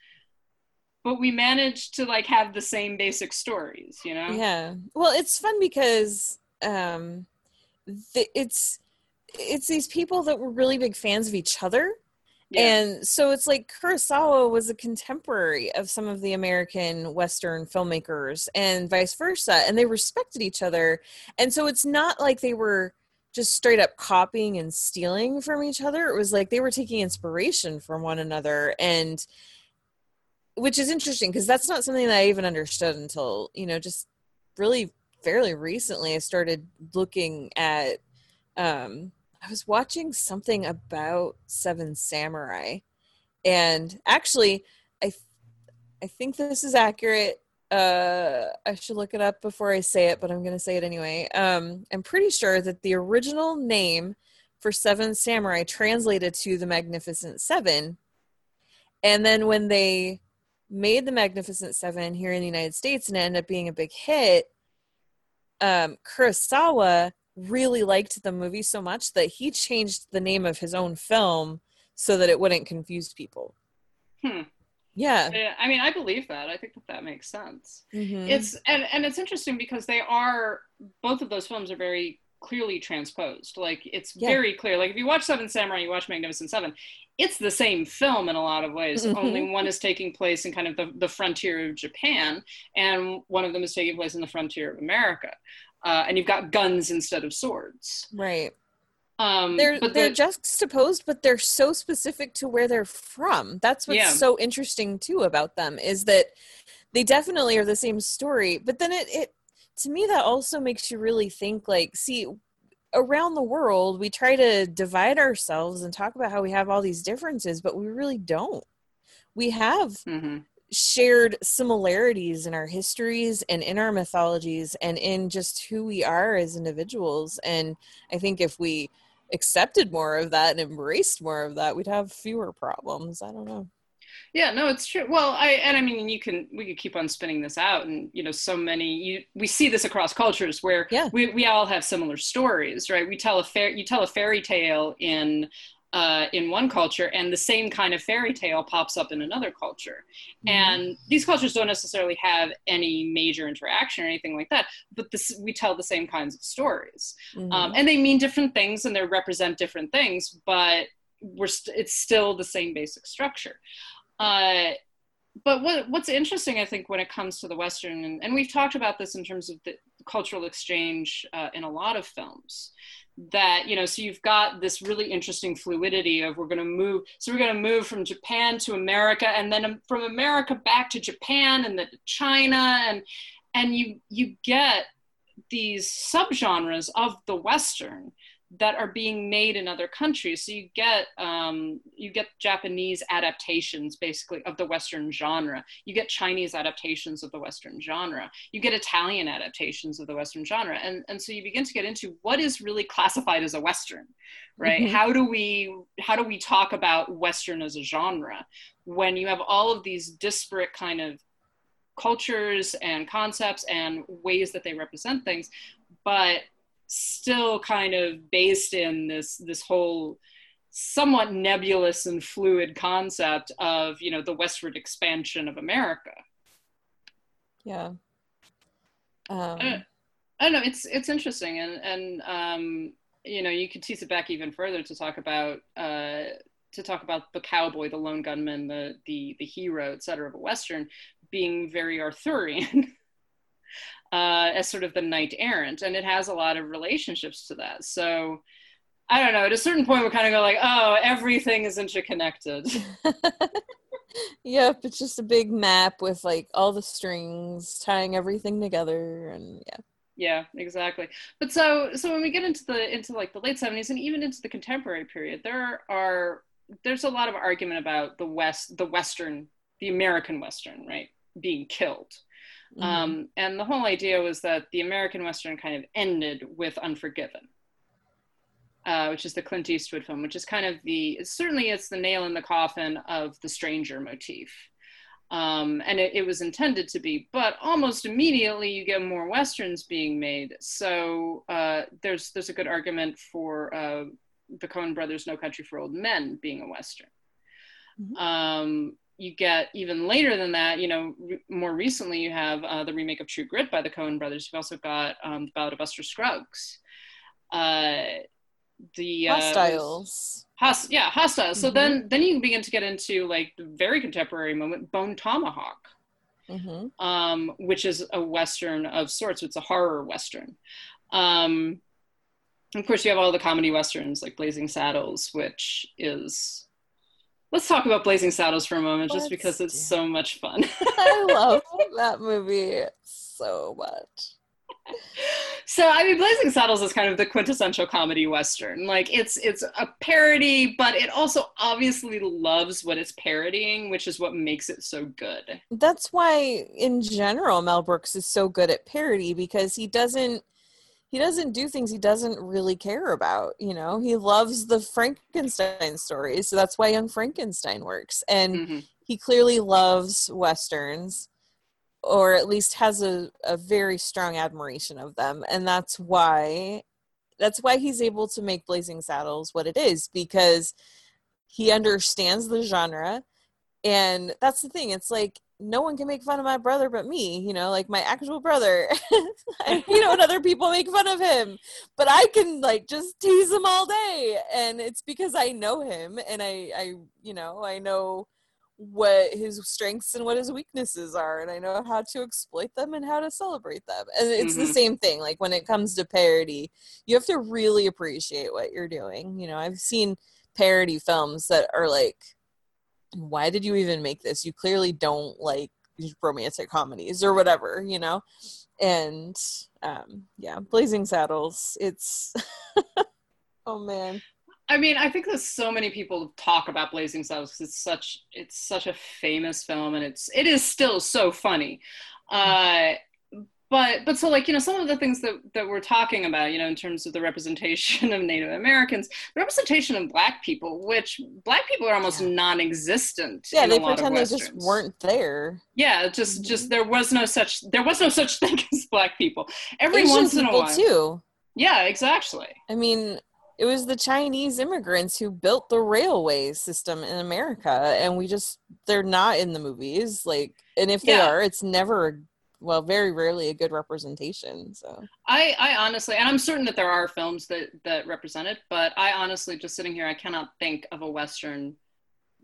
but we managed to like have the same basic stories, you know? Yeah. Well, it's fun because um th- it's it's these people that were really big fans of each other and so it's like Kurosawa was a contemporary of some of the American Western filmmakers and vice versa. And they respected each other. And so it's not like they were just straight up copying and stealing from each other. It was like they were taking inspiration from one another. And which is interesting because that's not something that I even understood until, you know, just really fairly recently. I started looking at um I was watching something about Seven Samurai, and actually, I I think this is accurate. Uh, I should look it up before I say it, but I'm going to say it anyway. Um, I'm pretty sure that the original name for Seven Samurai translated to the Magnificent Seven, and then when they made the Magnificent Seven here in the United States and it ended up being a big hit, um, Kurosawa really liked the movie so much that he changed the name of his own film so that it wouldn't confuse people. Hmm. Yeah. I mean, I believe that. I think that that makes sense. Mm-hmm. It's and and it's interesting because they are both of those films are very clearly transposed. Like it's yeah. very clear. Like if you watch Seven Samurai, you watch Magnificent Seven, it's the same film in a lot of ways. Mm-hmm. Only one is taking place in kind of the, the frontier of Japan, and one of them is taking place in the frontier of America uh, and you've got guns instead of swords. Right. Um, they're they're the, juxtaposed, but they're so specific to where they're from. That's what's yeah. so interesting too about them is that they definitely are the same story. But then it it to me that also makes you really think like, see, around the world we try to divide ourselves and talk about how we have all these differences, but we really don't. We have mm-hmm shared similarities in our histories and in our mythologies and in just who we are as individuals. And I think if we accepted more of that and embraced more of that, we'd have fewer problems. I don't know. Yeah, no, it's true. Well, I and I mean, you can we could keep on spinning this out, and you know, so many you we see this across cultures where yeah. we we all have similar stories, right? We tell a fair you tell a fairy tale in uh, in one culture and the same kind of fairy tale pops up in another culture mm-hmm. and these cultures don't necessarily have any major interaction or anything like that but this, we tell the same kinds of stories mm-hmm. um, and they mean different things and they represent different things but we're st- it's still the same basic structure uh, but what, what's interesting i think when it comes to the western and, and we've talked about this in terms of the cultural exchange uh, in a lot of films that you know so you've got this really interesting fluidity of we're going to move so we're going to move from japan to america and then um, from america back to japan and then to china and and you you get these subgenres of the western that are being made in other countries. So you get um, you get Japanese adaptations basically of the Western genre. You get Chinese adaptations of the Western genre. You get Italian adaptations of the Western genre, and and so you begin to get into what is really classified as a Western, right? Mm-hmm. How do we how do we talk about Western as a genre when you have all of these disparate kind of cultures and concepts and ways that they represent things, but still kind of based in this this whole somewhat nebulous and fluid concept of you know the westward expansion of America. Yeah. I, Um, don't, I don't know. It's it's interesting, and and um, you know you could tease it back even further to talk about uh, to talk about the cowboy, the lone gunman, the the the hero, et cetera, of a western being very Arthurian. Uh, as sort of the knight errant, and it has a lot of relationships to that. So, I don't know. At a certain point, we kind of go like, "Oh, everything is interconnected." yep, it's just a big map with like all the strings tying everything together, and yeah. Yeah, exactly. But so so when we get into the into like the late 70s and even into the contemporary period, there are there's a lot of argument about the West, the Western, the American Western, right, being killed. Mhm. Um, and the whole idea was that the American Western kind of ended with Unforgiven, uh, which is the Clint Eastwood film, which is kind of the certainly it's the nail in the coffin of the stranger motif. Um, and it, it was intended to be, but almost immediately you get more westerns being made. So uh, there's there's a good argument for uh, the Coen Brothers' No Country for Old Men being a western. Mhm. Um, you get even later than that, you know, re- more recently you have uh, the remake of True Grit by the Coen Brothers. You've also got um, the Ballad of Buster Scruggs. Uh, the uh, Hostiles. Host- yeah, hostile. So Mhm. then, then you begin to get into like the very contemporary moment, Bone Tomahawk, hmm um, which is a western of sorts. It's a horror western. Um, of course, you have all the comedy westerns like Blazing Saddles, which is. Let's talk about Blazing Saddles for a moment, just Let's because it's so much fun. I love that movie so much. so I mean, Blazing Saddles is kind of the quintessential comedy western. Like it's it's a parody, but it also obviously loves what it's parodying, which is what makes it so good. That's why, in general, Mel Brooks is so good at parody because he doesn't he doesn't do things he doesn't really care about. You know, he loves the Frankenstein stories, so that's why Young Frankenstein works, and Mhm. he clearly loves westerns or at least has a, a very strong admiration of them and that's why that's why he's able to make blazing saddles what it is because he understands the genre and that's the thing it's like no one can make fun of my brother but me you know like my actual brother I- you know and other people make fun of him but i can like just tease him all day and it's because i know him and i i you know i know what his strengths and what his weaknesses are and i know how to exploit them and how to celebrate them and it's the Mhm. same thing like when it comes to parody you have to really appreciate what you're doing you know i've seen parody films that are like why did you even make this? You clearly don't like romantic comedies or whatever you know? And um yeah blazing saddles it's oh man. I mean, I think that so many people talk about Blazing Saddles because it's such it's such a famous film, and it's it is still so funny. Uh, but but so like you know some of the things that that we're talking about, you know, in terms of the representation of Native Americans, the representation of Black people, which Black people are almost Yeah. non-existent. yeah they a lot of pretend they just weren't there Yeah, just Mhm. just there was no such there was no such thing as Black people. Every Asian once in a while, too yeah, exactly. I mean, it was the Chinese immigrants who built the railway system in America, and we just, they're not in the movies. Like, and if they Yeah. are, it's never, well, very rarely a good representation. So, I, I honestly, and I'm certain that there are films that that represent it, but I honestly, just sitting here, I cannot think of a western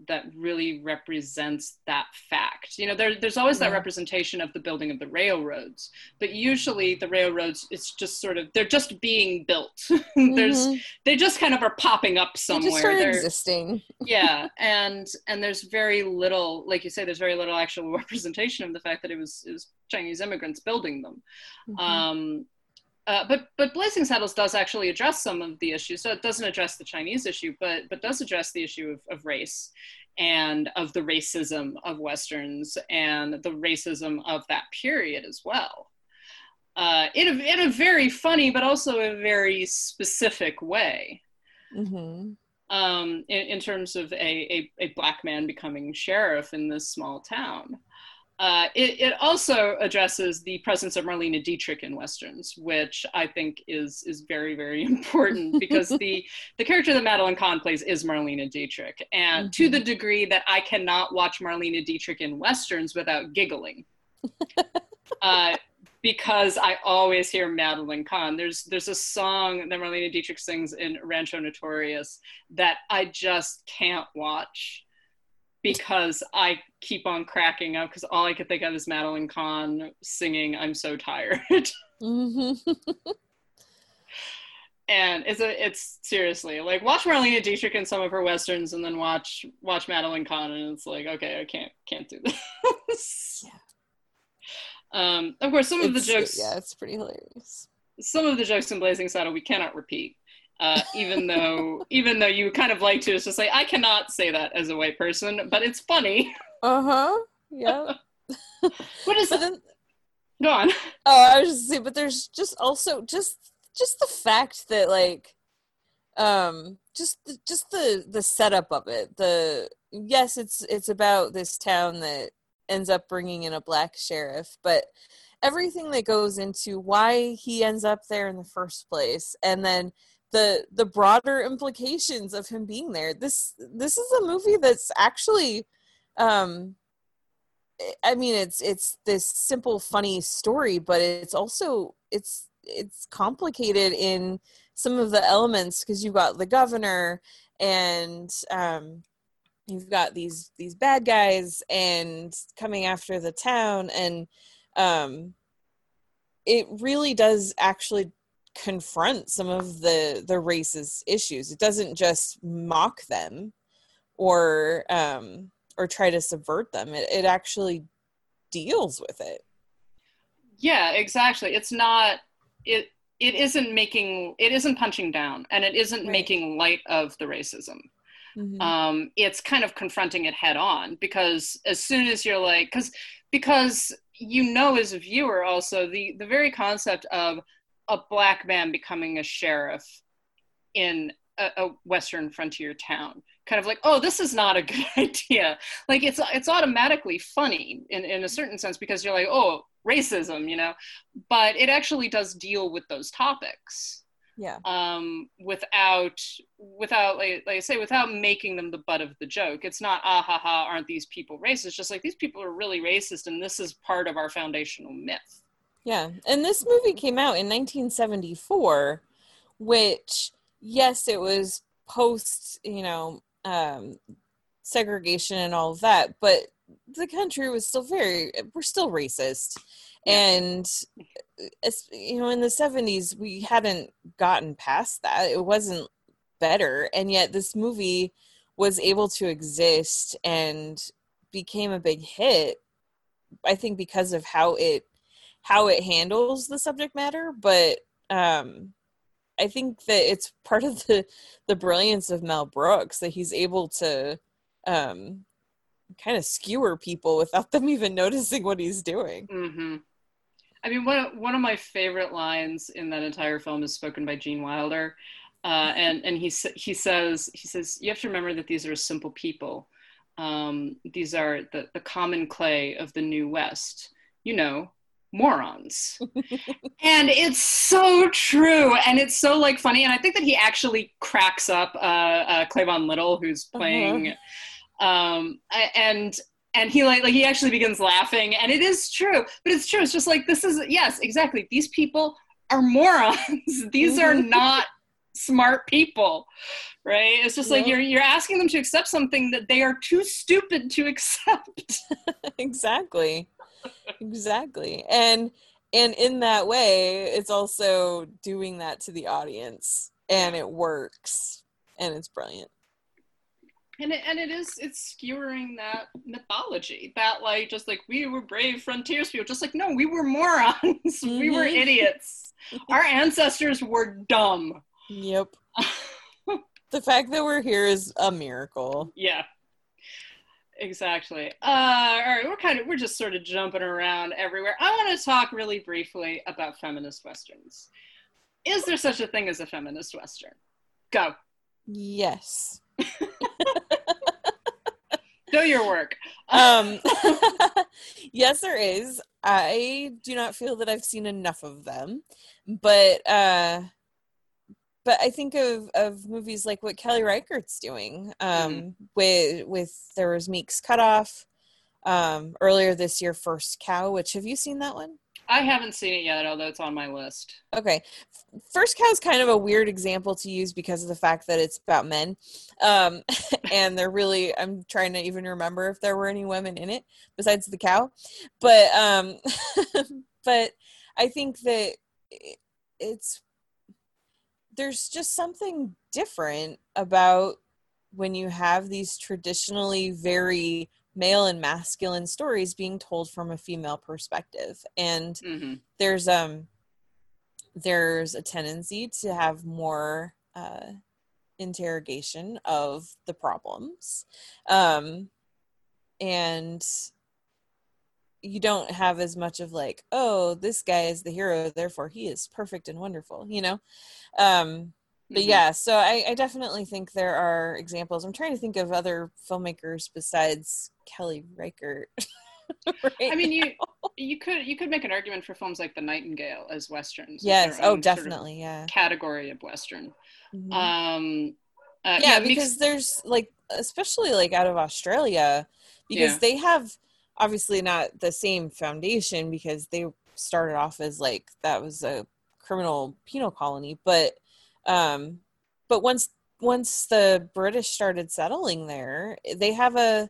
that really represents that fact. You know, there, there's always that Yeah. representation of the building of the railroads, but usually the railroads, it's just sort of they're just being built. there's Mhm. they just kind of are popping up They somewhere. just started They're- existing. yeah and and there's very little like you say there's very little actual representation of the fact that it was it was chinese immigrants building them Mhm. um uh, but but blazing saddles does actually address some of the issues so it doesn't address the chinese issue but but does address the issue of, of race and of the racism of westerns and the racism of that period as well uh, in, a, in a very funny but also a very specific way Mhm. um, in, in terms of a, a, a black man becoming sheriff in this small town. Uh, it, it, also addresses the presence of Marlene Dietrich in westerns, which I think is is very very important because the the character that Madeline Kahn plays is Marlene Dietrich, and mm-hmm. to the degree that I cannot watch Marlene Dietrich in westerns without giggling, uh, because I always hear Madeline Kahn. There's there's a song that Marlene Dietrich sings in Rancho Notorious that I just can't watch because I keep on cracking up because all I could think of is Madeline Kahn singing "I'm so tired." mm-hmm. and it's a it's seriously like watch Marlene Dietrich in some of her westerns, and then watch watch Madeline Kahn, and it's like okay, I can't can't do this. Yeah. Um, of course, some of the jokes. Yeah, it's pretty hilarious. Some of the jokes in Blazing Saddle we cannot repeat uh, even though even though you kind of like to, just say I cannot say that as a white person, but it's funny. Uh huh. Yeah. what is? Then, Go on. Oh, I was just saying, but there's just also just just the fact that like, um, just just the the setup of it. The yes, it's it's about this town that ends up bringing in a black sheriff, but everything that goes into why he ends up there in the first place, and then the the broader implications of him being there. This this is a movie that's actually um I mean it's it's this simple funny story, but it's also it's it's complicated in some of the elements because you've got the governor and um you've got these these bad guys and coming after the town and um it really does actually confront some of the the racist issues. It doesn't just mock them or um or try to subvert them. It, it actually deals with it. Yeah exactly. It's not it it isn't making it isn't punching down and it isn't right. making light of the racism. Mm-hmm. um it's kind of confronting it head on because as soon as you're like because because you know as a viewer also the the very concept of a black man becoming a sheriff in a, a, western frontier town. Kind of like oh this is not a good idea. Like it's it's automatically funny in, in a certain sense because you're like oh racism you know? But it actually does deal with those topics. Yeah. Um without without like, like i say without making them the butt of the joke. It's not ah ha ha aren't these people racist? Just like these people are really racist and this is part of our foundational myth yeah. And this movie came out in 1974, which, yes, it was post, you know, um, segregation and all of that, but the country was still very, we're still racist. And, you know, in the 70s, we hadn't gotten past that. It wasn't better. And yet this movie was able to exist and became a big hit, I think, because of how it how it handles the subject matter, but um, I think that it's part of the the brilliance of Mel Brooks that he's able to um, kind of skewer people without them even noticing what he's doing. Mm-hmm. I mean, one of, one of my favorite lines in that entire film is spoken by Gene Wilder, uh, and and he he says he says you have to remember that these are simple people. Um, these are the the common clay of the New West. You know, morons. and it's so true. And it's so like funny. And I think that he actually cracks up uh, uh Cleavon Little, who's uh-huh. playing uh-huh. um and and he like like he actually begins laughing and it is true but it's true it's just like this is yes exactly these people are morons these are mm-hmm. not smart people right it's just like you're you're asking them to accept something that they are too stupid to accept exactly exactly. And and in that way it's also doing that to the audience and it works and it's brilliant. And it, and it is it's skewering that mythology that like just like we were brave frontiers people just like no we were morons. Mm-hmm. we were mm-hmm. idiots. Our ancestors were dumb. Yep. The fact that we're here is a miracle. Yeah Exactly. Uh, all right, we're kind of we're just sort of jumping around everywhere. I want to talk really briefly about feminist westerns. Is there such a thing as a feminist western? Go. Yes. Do your work. Um, yes, there is. I do not feel that I've seen enough of them, but uh, but I think of of movies like what Kelly Reichardt's doing. Um, Mhm. with with there was Meek's Cutoff um, earlier this year, First Cow. Which have you seen that one? I haven't seen it yet, although it's on my list. Okay. First Cow is kind of a weird example to use because of the fact that it's about men. Um, and they're really, I'm trying to even remember if there were any women in it besides the cow. But, um, but I think that it- it's, there's just something different about when you have these traditionally very male and masculine stories being told from a female perspective. And, hmm there's um there's a tendency to have more uh interrogation of the problems um and you don't have as much of like oh this guy is the hero therefore he is perfect and wonderful you know um but Mhm. yeah so I, I definitely think there are examples i'm trying to think of other filmmakers besides Kelly Reichardt right I mean, you you could you could make an argument for films like The Nightingale as westerns. yes oh own sort of definitely yeah category of western. Mhm. Um, uh, yeah, Meeks- because there's like especially like out of Australia because Yeah. they have obviously not the same foundation because they started off as like that was a criminal penal colony but um but once once the British started settling there they have a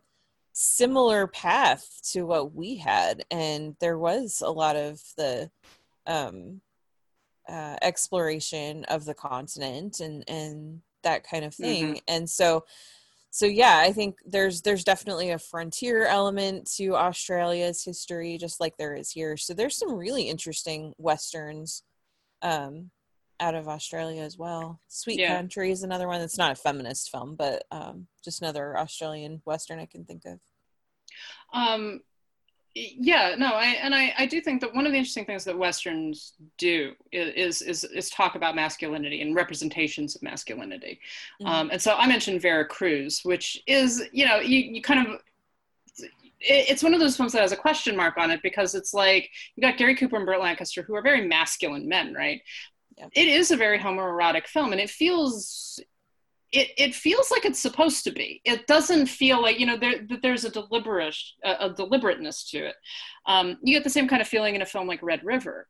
similar path to what we had and there was a lot of the um uh, exploration of the continent and and that kind of thing. And so so yeah i think there's there's definitely a frontier element to australia's history just like there is here. So there's some really interesting westerns um out of australia as well. Sweet Yeah. country is another one that's not a feminist film but um just another australian western i can think of. Um yeah no i and i i do think that one of the interesting things that westerns do is is is talk about masculinity and representations of masculinity um and so i mentioned vera cruz which is you know you, you kind of it's one of those films that has a question mark on it because it's like you got Gary Cooper and Burt Lancaster who are very masculine men, right? Yeah. It is a very homoerotic film, and it feels it, it feels like it's supposed to be. It doesn't feel like you know there that there's a deliberate a, a deliberateness to it. Um, you get the same kind of feeling in a film like Red River.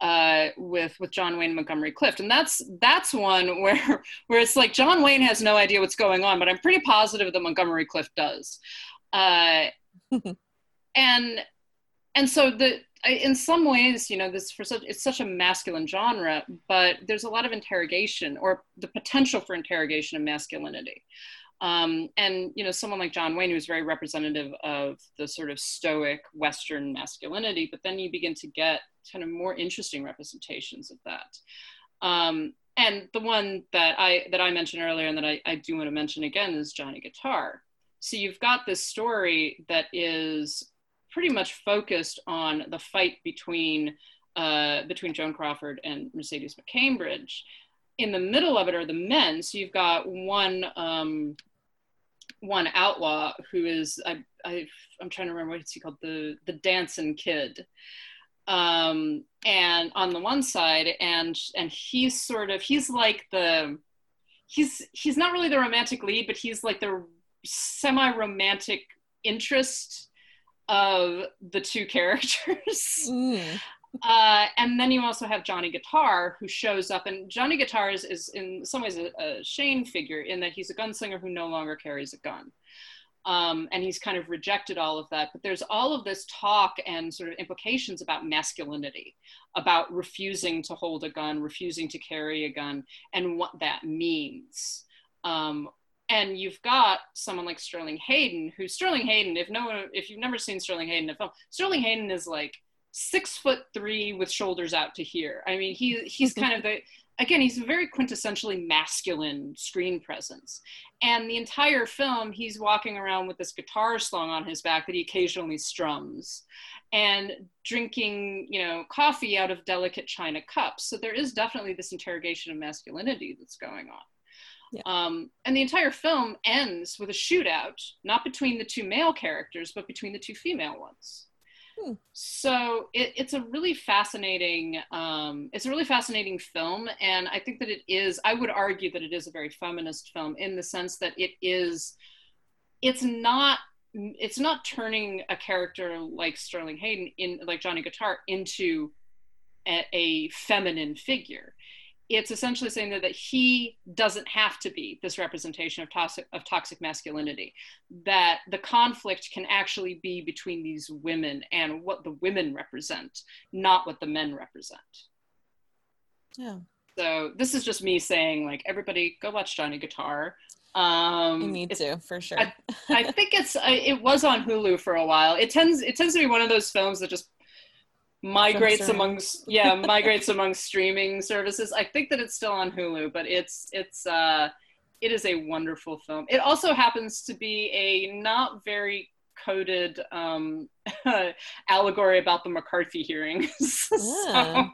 Uh, with with John Wayne and Montgomery Clift, and that's that's one where where it's like John Wayne has no idea what's going on, but I'm pretty positive that Montgomery Clift does. Uh, and and so the I- in some ways you know this for such it's such a masculine genre but there's a lot of interrogation or the potential for interrogation of masculinity. Um, and you know someone like john wayne who's very representative of the sort of stoic western masculinity but then you begin to get kind of more interesting representations of that. Um, and the one that i that i mentioned earlier and that I, I do want to mention again is johnny guitar. So you've got this story that is pretty much focused on the fight between uh, between Joan Crawford and Mercedes McCambridge. In the middle of it are the men. So you've got one um, one outlaw who is I, I I'm trying to remember what's he called the the dancing kid. Um, and on the one side, and and he's sort of he's like the he's he's not really the romantic lead, but he's like the semi-romantic interest of the two characters. Mm. Uh, and then you also have Johnny Guitar, who shows up, and Johnny Guitar is, is in some ways a, a Shane figure in that he's a gunslinger who no longer carries a gun. Um, and he's kind of rejected all of that. But there's all of this talk and sort of implications about masculinity, about refusing to hold a gun, refusing to carry a gun, and what that means. Um, and you've got someone like Sterling Hayden, who Sterling Hayden, if no one, if you've never seen Sterling Hayden in a film, Sterling Hayden is like six foot three with shoulders out to here. I mean, he he's kind of the again, he's a very quintessentially masculine screen presence. And the entire film, he's walking around with this guitar slung on his back that he occasionally strums and drinking, you know, coffee out of delicate china cups. So there is definitely this interrogation of masculinity that's going on. Yeah. Um, and the entire film ends with a shootout, not between the two male characters, but between the two female ones. Hmm. So it, it's a really fascinating, um, it's a really fascinating film, and I think that it is. I would argue that it is a very feminist film in the sense that it is. It's not. It's not turning a character like Sterling Hayden in like Johnny Guitar into a, a feminine figure it's essentially saying that, that he doesn't have to be this representation of toxic of toxic masculinity that the conflict can actually be between these women and what the women represent not what the men represent Yeah. so this is just me saying like everybody go watch johnny guitar um I need to for sure. I, I think it's I, it was on hulu for a while it tends it tends to be one of those films that just migrates amongst yeah migrates among streaming services i think that it's still on hulu but it's it's uh it is a wonderful film it also happens to be a not very coded um allegory about the mccarthy hearings so Yeah.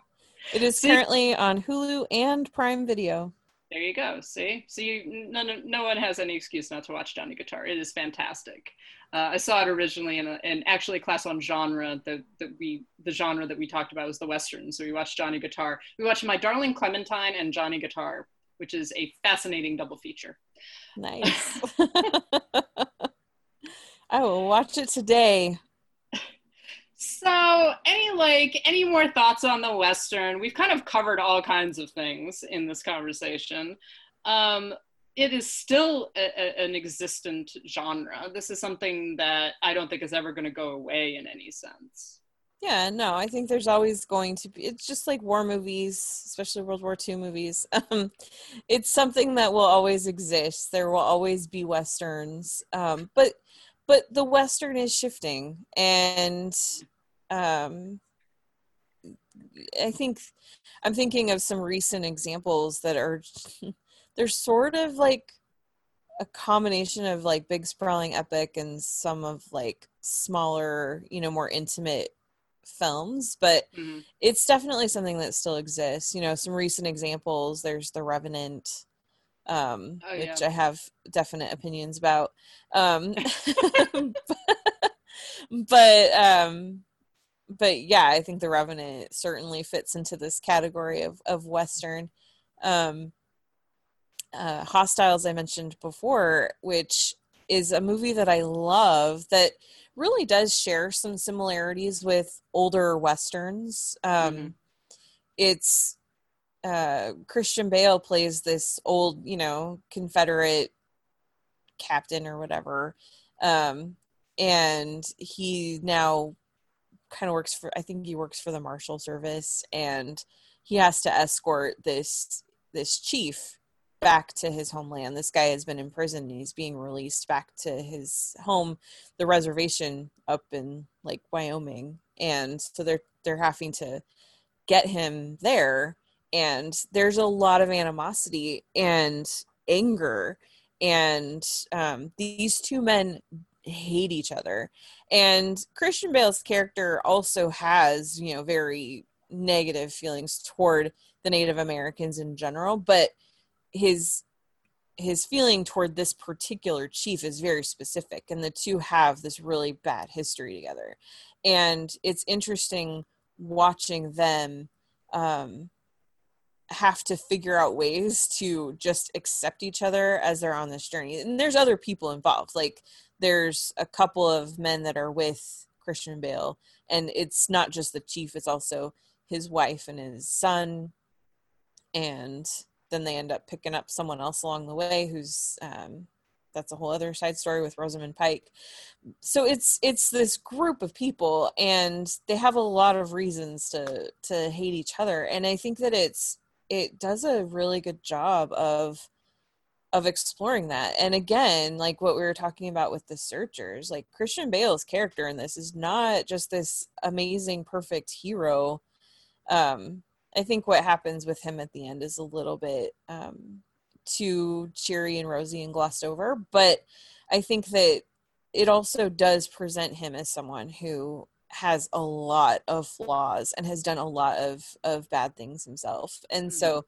it is currently on Hulu and Prime Video. There you go see? So you no, no, no one has any excuse not to watch johnny guitar. It is fantastic. Uh, i saw it originally in, a, in actually a class on genre the, the we the genre that we talked about was the western so we watched johnny guitar. We watched my darling clementine and johnny guitar which is a fascinating double feature. Nice. I will watch it today. So, any like any more thoughts on the western? We've kind of covered all kinds of things in this conversation. Um, it is still a, a- an existent genre. This is something that I don't think is ever going to go away in any sense. Yeah, no, I think there's always going to be. It's just like war movies, especially World War II movies. Um, it's something that will always exist. There will always be westerns, um, but but the western is shifting, and um, I think I'm thinking of some recent examples that are they're sort of like a combination of like big sprawling epic and some of like smaller, you know, more intimate films, but Mhm. it's definitely something that still exists. You know, some recent examples, there's The Revenant, um, Oh, which yeah. I have definite opinions about. Um, but um, but yeah, I think The Revenant certainly fits into this category of of Western. Um, uh, Hostiles, I mentioned before, which is a movie that I love that really does share some similarities with older westerns. Um, Mhm. It's uh, Christian Bale plays this old, you know, Confederate captain or whatever, um, and he now kind of works for. I think he works for the Marshal Service, and he has to escort this this chief back to his homeland. This guy has been in prison and he's being released back to his home, the reservation up in like Wyoming. And so they're they're having to get him there and there's a lot of animosity and anger and um, these two men hate each other. And christian bale's character also has you know very negative feelings toward the native americans in general but his his feeling toward this particular chief is very specific and the two have this really bad history together. And it's interesting watching them um have to figure out ways to just accept each other as they're on this journey and there's other people involved like there's a couple of men that are with christian bale and it's not just the chief it's also his wife and his son and then they end up picking up someone else along the way who's um, that's a whole other side story with Rosamund Pike. So it's it's this group of people, and they have a lot of reasons to to hate each other, and I think that it's it does a really good job of of exploring that. And again, like what we were talking about with the searchers, like Christian Bale's character in this is not just this amazing, perfect hero. Um, I think what happens with him at the end is a little bit um, too cheery and rosy and glossed over. But I think that it also does present him as someone who has a lot of flaws and has done a lot of of bad things himself. And so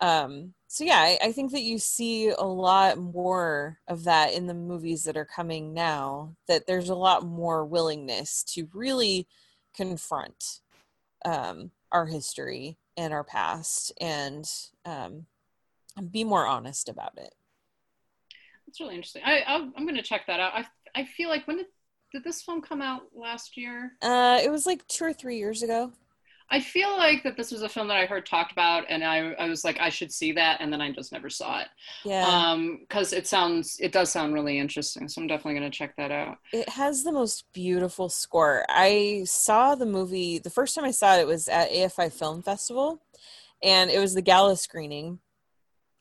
um so yeah I, I think that you see a lot more of that in the movies that are coming now that there's a lot more willingness to really confront um our history and our past and um be more honest about it That's really interesting. I, I I'm gonna check that out. I I feel like when did did this film come out last year? uh it was like two or three years ago I feel like that this was a film that I heard talked about, and I I was like I should see that, and then I just never saw it. yeah Um, because it sounds it does sound really interesting, so I'm definitely gonna check that out. It has the most beautiful score. I saw the movie the first time I saw it, it was at AFI Film Festival, and it was the gala screening.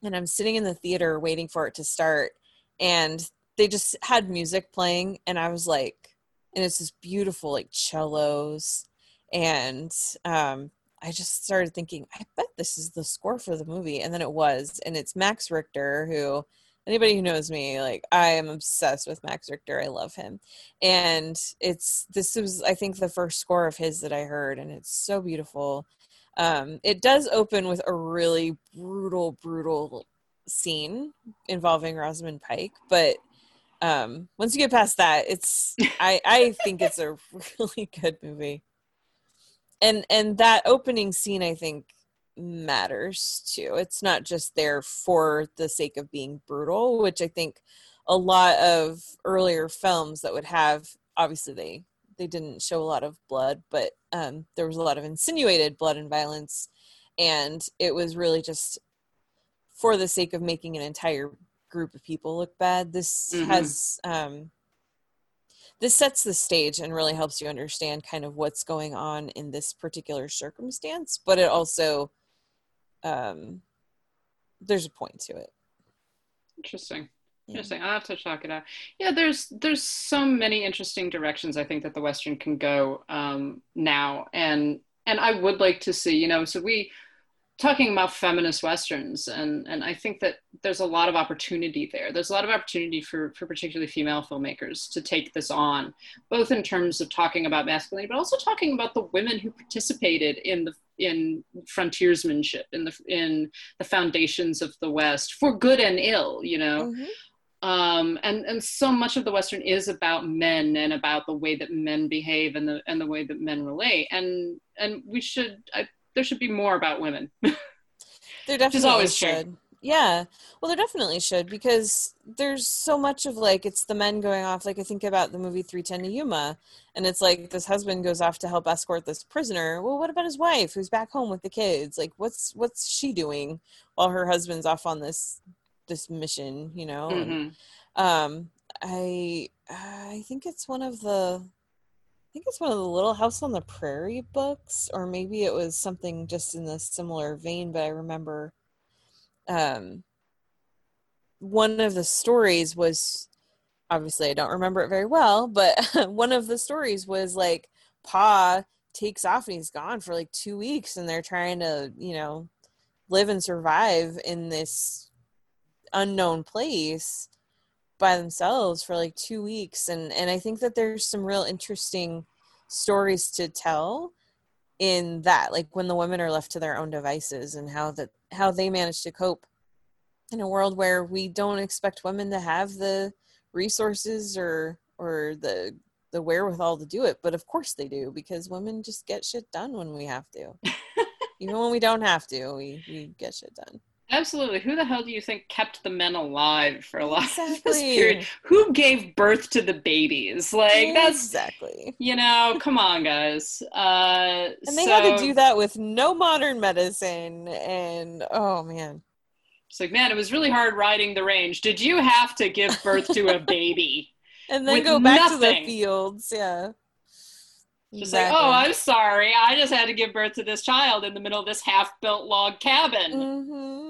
And I'm sitting in the theater waiting for it to start, and they just had music playing, and I was like, and it's this beautiful like cellos, and um, I just started thinking, I bet this is the score for the movie, and then it was, and it's Max Richter who anybody who knows me like i am obsessed with max richter. I love him. And it's this was i think the first score of his that i heard and it's so beautiful. Um it does open with a really brutal brutal scene involving rosamund pike but um once you get past that it's i i think it's a really good movie and and that opening scene i think matters too. It's not just there for the sake of being brutal, which I think a lot of earlier films that would have obviously they they didn't show a lot of blood, but um, there was a lot of insinuated blood and violence, and it was really just for the sake of making an entire group of people look bad. This Mhm. has um, this sets the stage and really helps you understand kind of what's going on in this particular circumstance but it also um there's a point to it Interesting. Interesting. I'll have to check it out. Yeah, there's there's so many interesting directions I think that the Western can go um, now, and and I would like to see. You know, so we talking about feminist westerns, and and I think that there's a lot of opportunity there. There's a lot of opportunity for for particularly female filmmakers to take this on, both in terms of talking about masculinity, but also talking about the women who participated in the in frontiersmanship in the in the foundations of the West for good and ill. You know Mhm. um, and and so much of the western is about men and about the way that men behave and the and the way that men relate and and we should I, there should be more about women. There definitely always should. yeah. Well there definitely should because there's so much of like it's the men going off like i think about the movie 310 to yuma and it's like this husband goes off to help escort this prisoner. Well what about his wife who's back home with the kids? Like what's what's she doing while her husband's off on this this mission you know? And, Mhm. um i i think it's one of the think it's one of the little house on the prairie books or maybe it was something just in a similar vein but i remember um one of the stories was obviously i don't remember it very well but one of the stories was like pa takes off and he's gone for like two weeks and they're trying to you know live and survive in this unknown place by themselves for like two weeks and and i think that there's some real interesting stories to tell in that like when the women are left to their own devices and how that how they manage to cope in a world where we don't expect women to have the resources or or the the wherewithal to do it but of course they do because women just get shit done when we have to. Even when we don't have to we, we get shit done absolutely. Who the hell do you think kept the men alive for a lot of this period? Who gave birth to the babies? Like that's exactly. you know come on guys. Uh and they had to do that with no modern medicine and oh man. It's like man it was really hard riding the range. Did you have to give birth to a baby and then go back to the fields yeah. Just like, oh, I'm sorry. I just had to give birth to this child in the middle of this half built log cabin. Hmm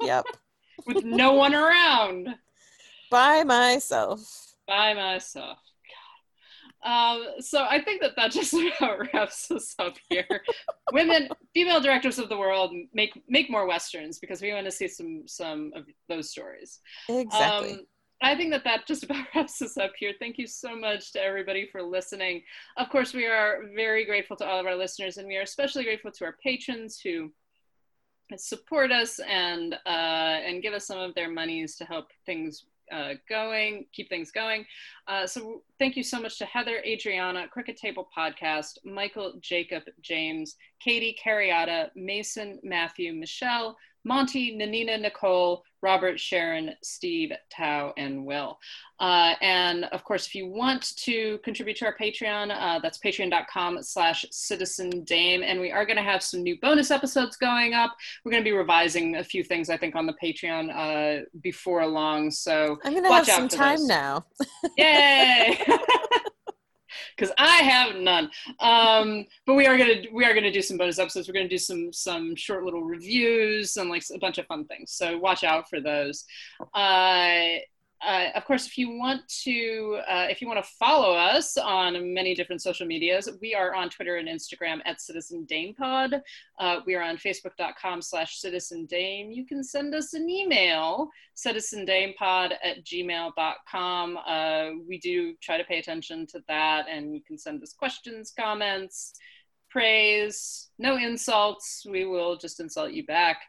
yep with no one around by myself by myself. God. Um, so I think that that just about wraps us up here. Women, female directors of the world, make make more westerns because we want to see some some of those stories. exactly Um, I think that that just about wraps us up here. Thank you so much to everybody for listening. Of course, we are very grateful to all of our listeners, and we are especially grateful to our patrons who support us and uh, and give us some of their monies to help things uh, going, keep things going. Uh, so thank you so much to Heather, Adriana, Cricket Table Podcast, Michael, Jacob, James, Katie, Carriata, Mason, Matthew, Michelle, Monty, Nanina, Nicole, Robert, Sharon, Steve, Tao, and Will. Uh, and of course, if you want to contribute to our Patreon, uh, that's patreon.com slash citizen dame. And we are going to have some new bonus episodes going up. We're going to be revising a few things, I think, on the Patreon uh, before long. So I'm going to have some time those. now. Yay! because I have none. Um, but we are gonna we are gonna do some bonus episodes. We're gonna do some some short little reviews and like a bunch of fun things. So watch out for those. Uh, uh, of course, if you want to, uh, if you want to follow us on many different social medias, we are on Twitter and Instagram at Citizen Dame Pod. Uh, we are on Facebook.com slash Citizen Dame. You can send us an email, citizendamepod at gmail.com. Uh, we do try to pay attention to that, and you can send us questions, comments, praise, no insults. We will just insult you back.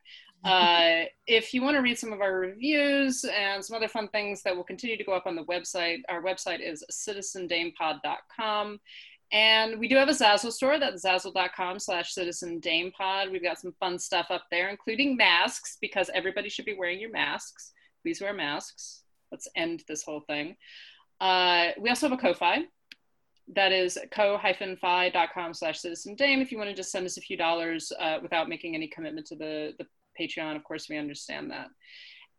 Uh, if you want to read some of our reviews and some other fun things that will continue to go up on the website, our website is citizendamepod.com. And we do have a Zazzle store. That's zazzle.com slash citizendamepod. We've got some fun stuff up there, including masks, because everybody should be wearing your masks. Please wear masks. Let's end this whole thing. Uh, we also have a Ko-Fi. That is ko-fi.com slash citizen dame if you want to just send us a few dollars uh, without making any commitment to the, the Patreon. Of course, we understand that.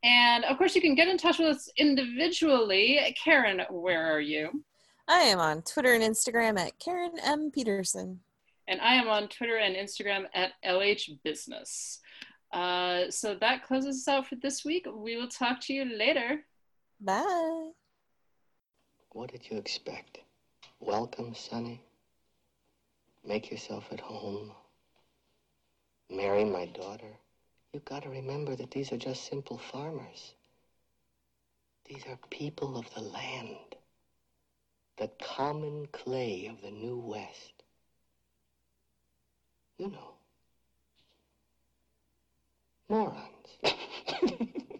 And of course, you can get in touch with us individually. Karen, where are you? I am on Twitter and Instagram at Karen M. Peterson. And I am on Twitter and Instagram at LH Business. Uh, so that closes us out for this week. We will talk to you later. Bye. What did you expect? Welcome, Sonny. Make yourself at home. Marry my daughter. You've got to remember that these are just simple farmers. These are people of the land. The common clay of the New West. You know. Morons.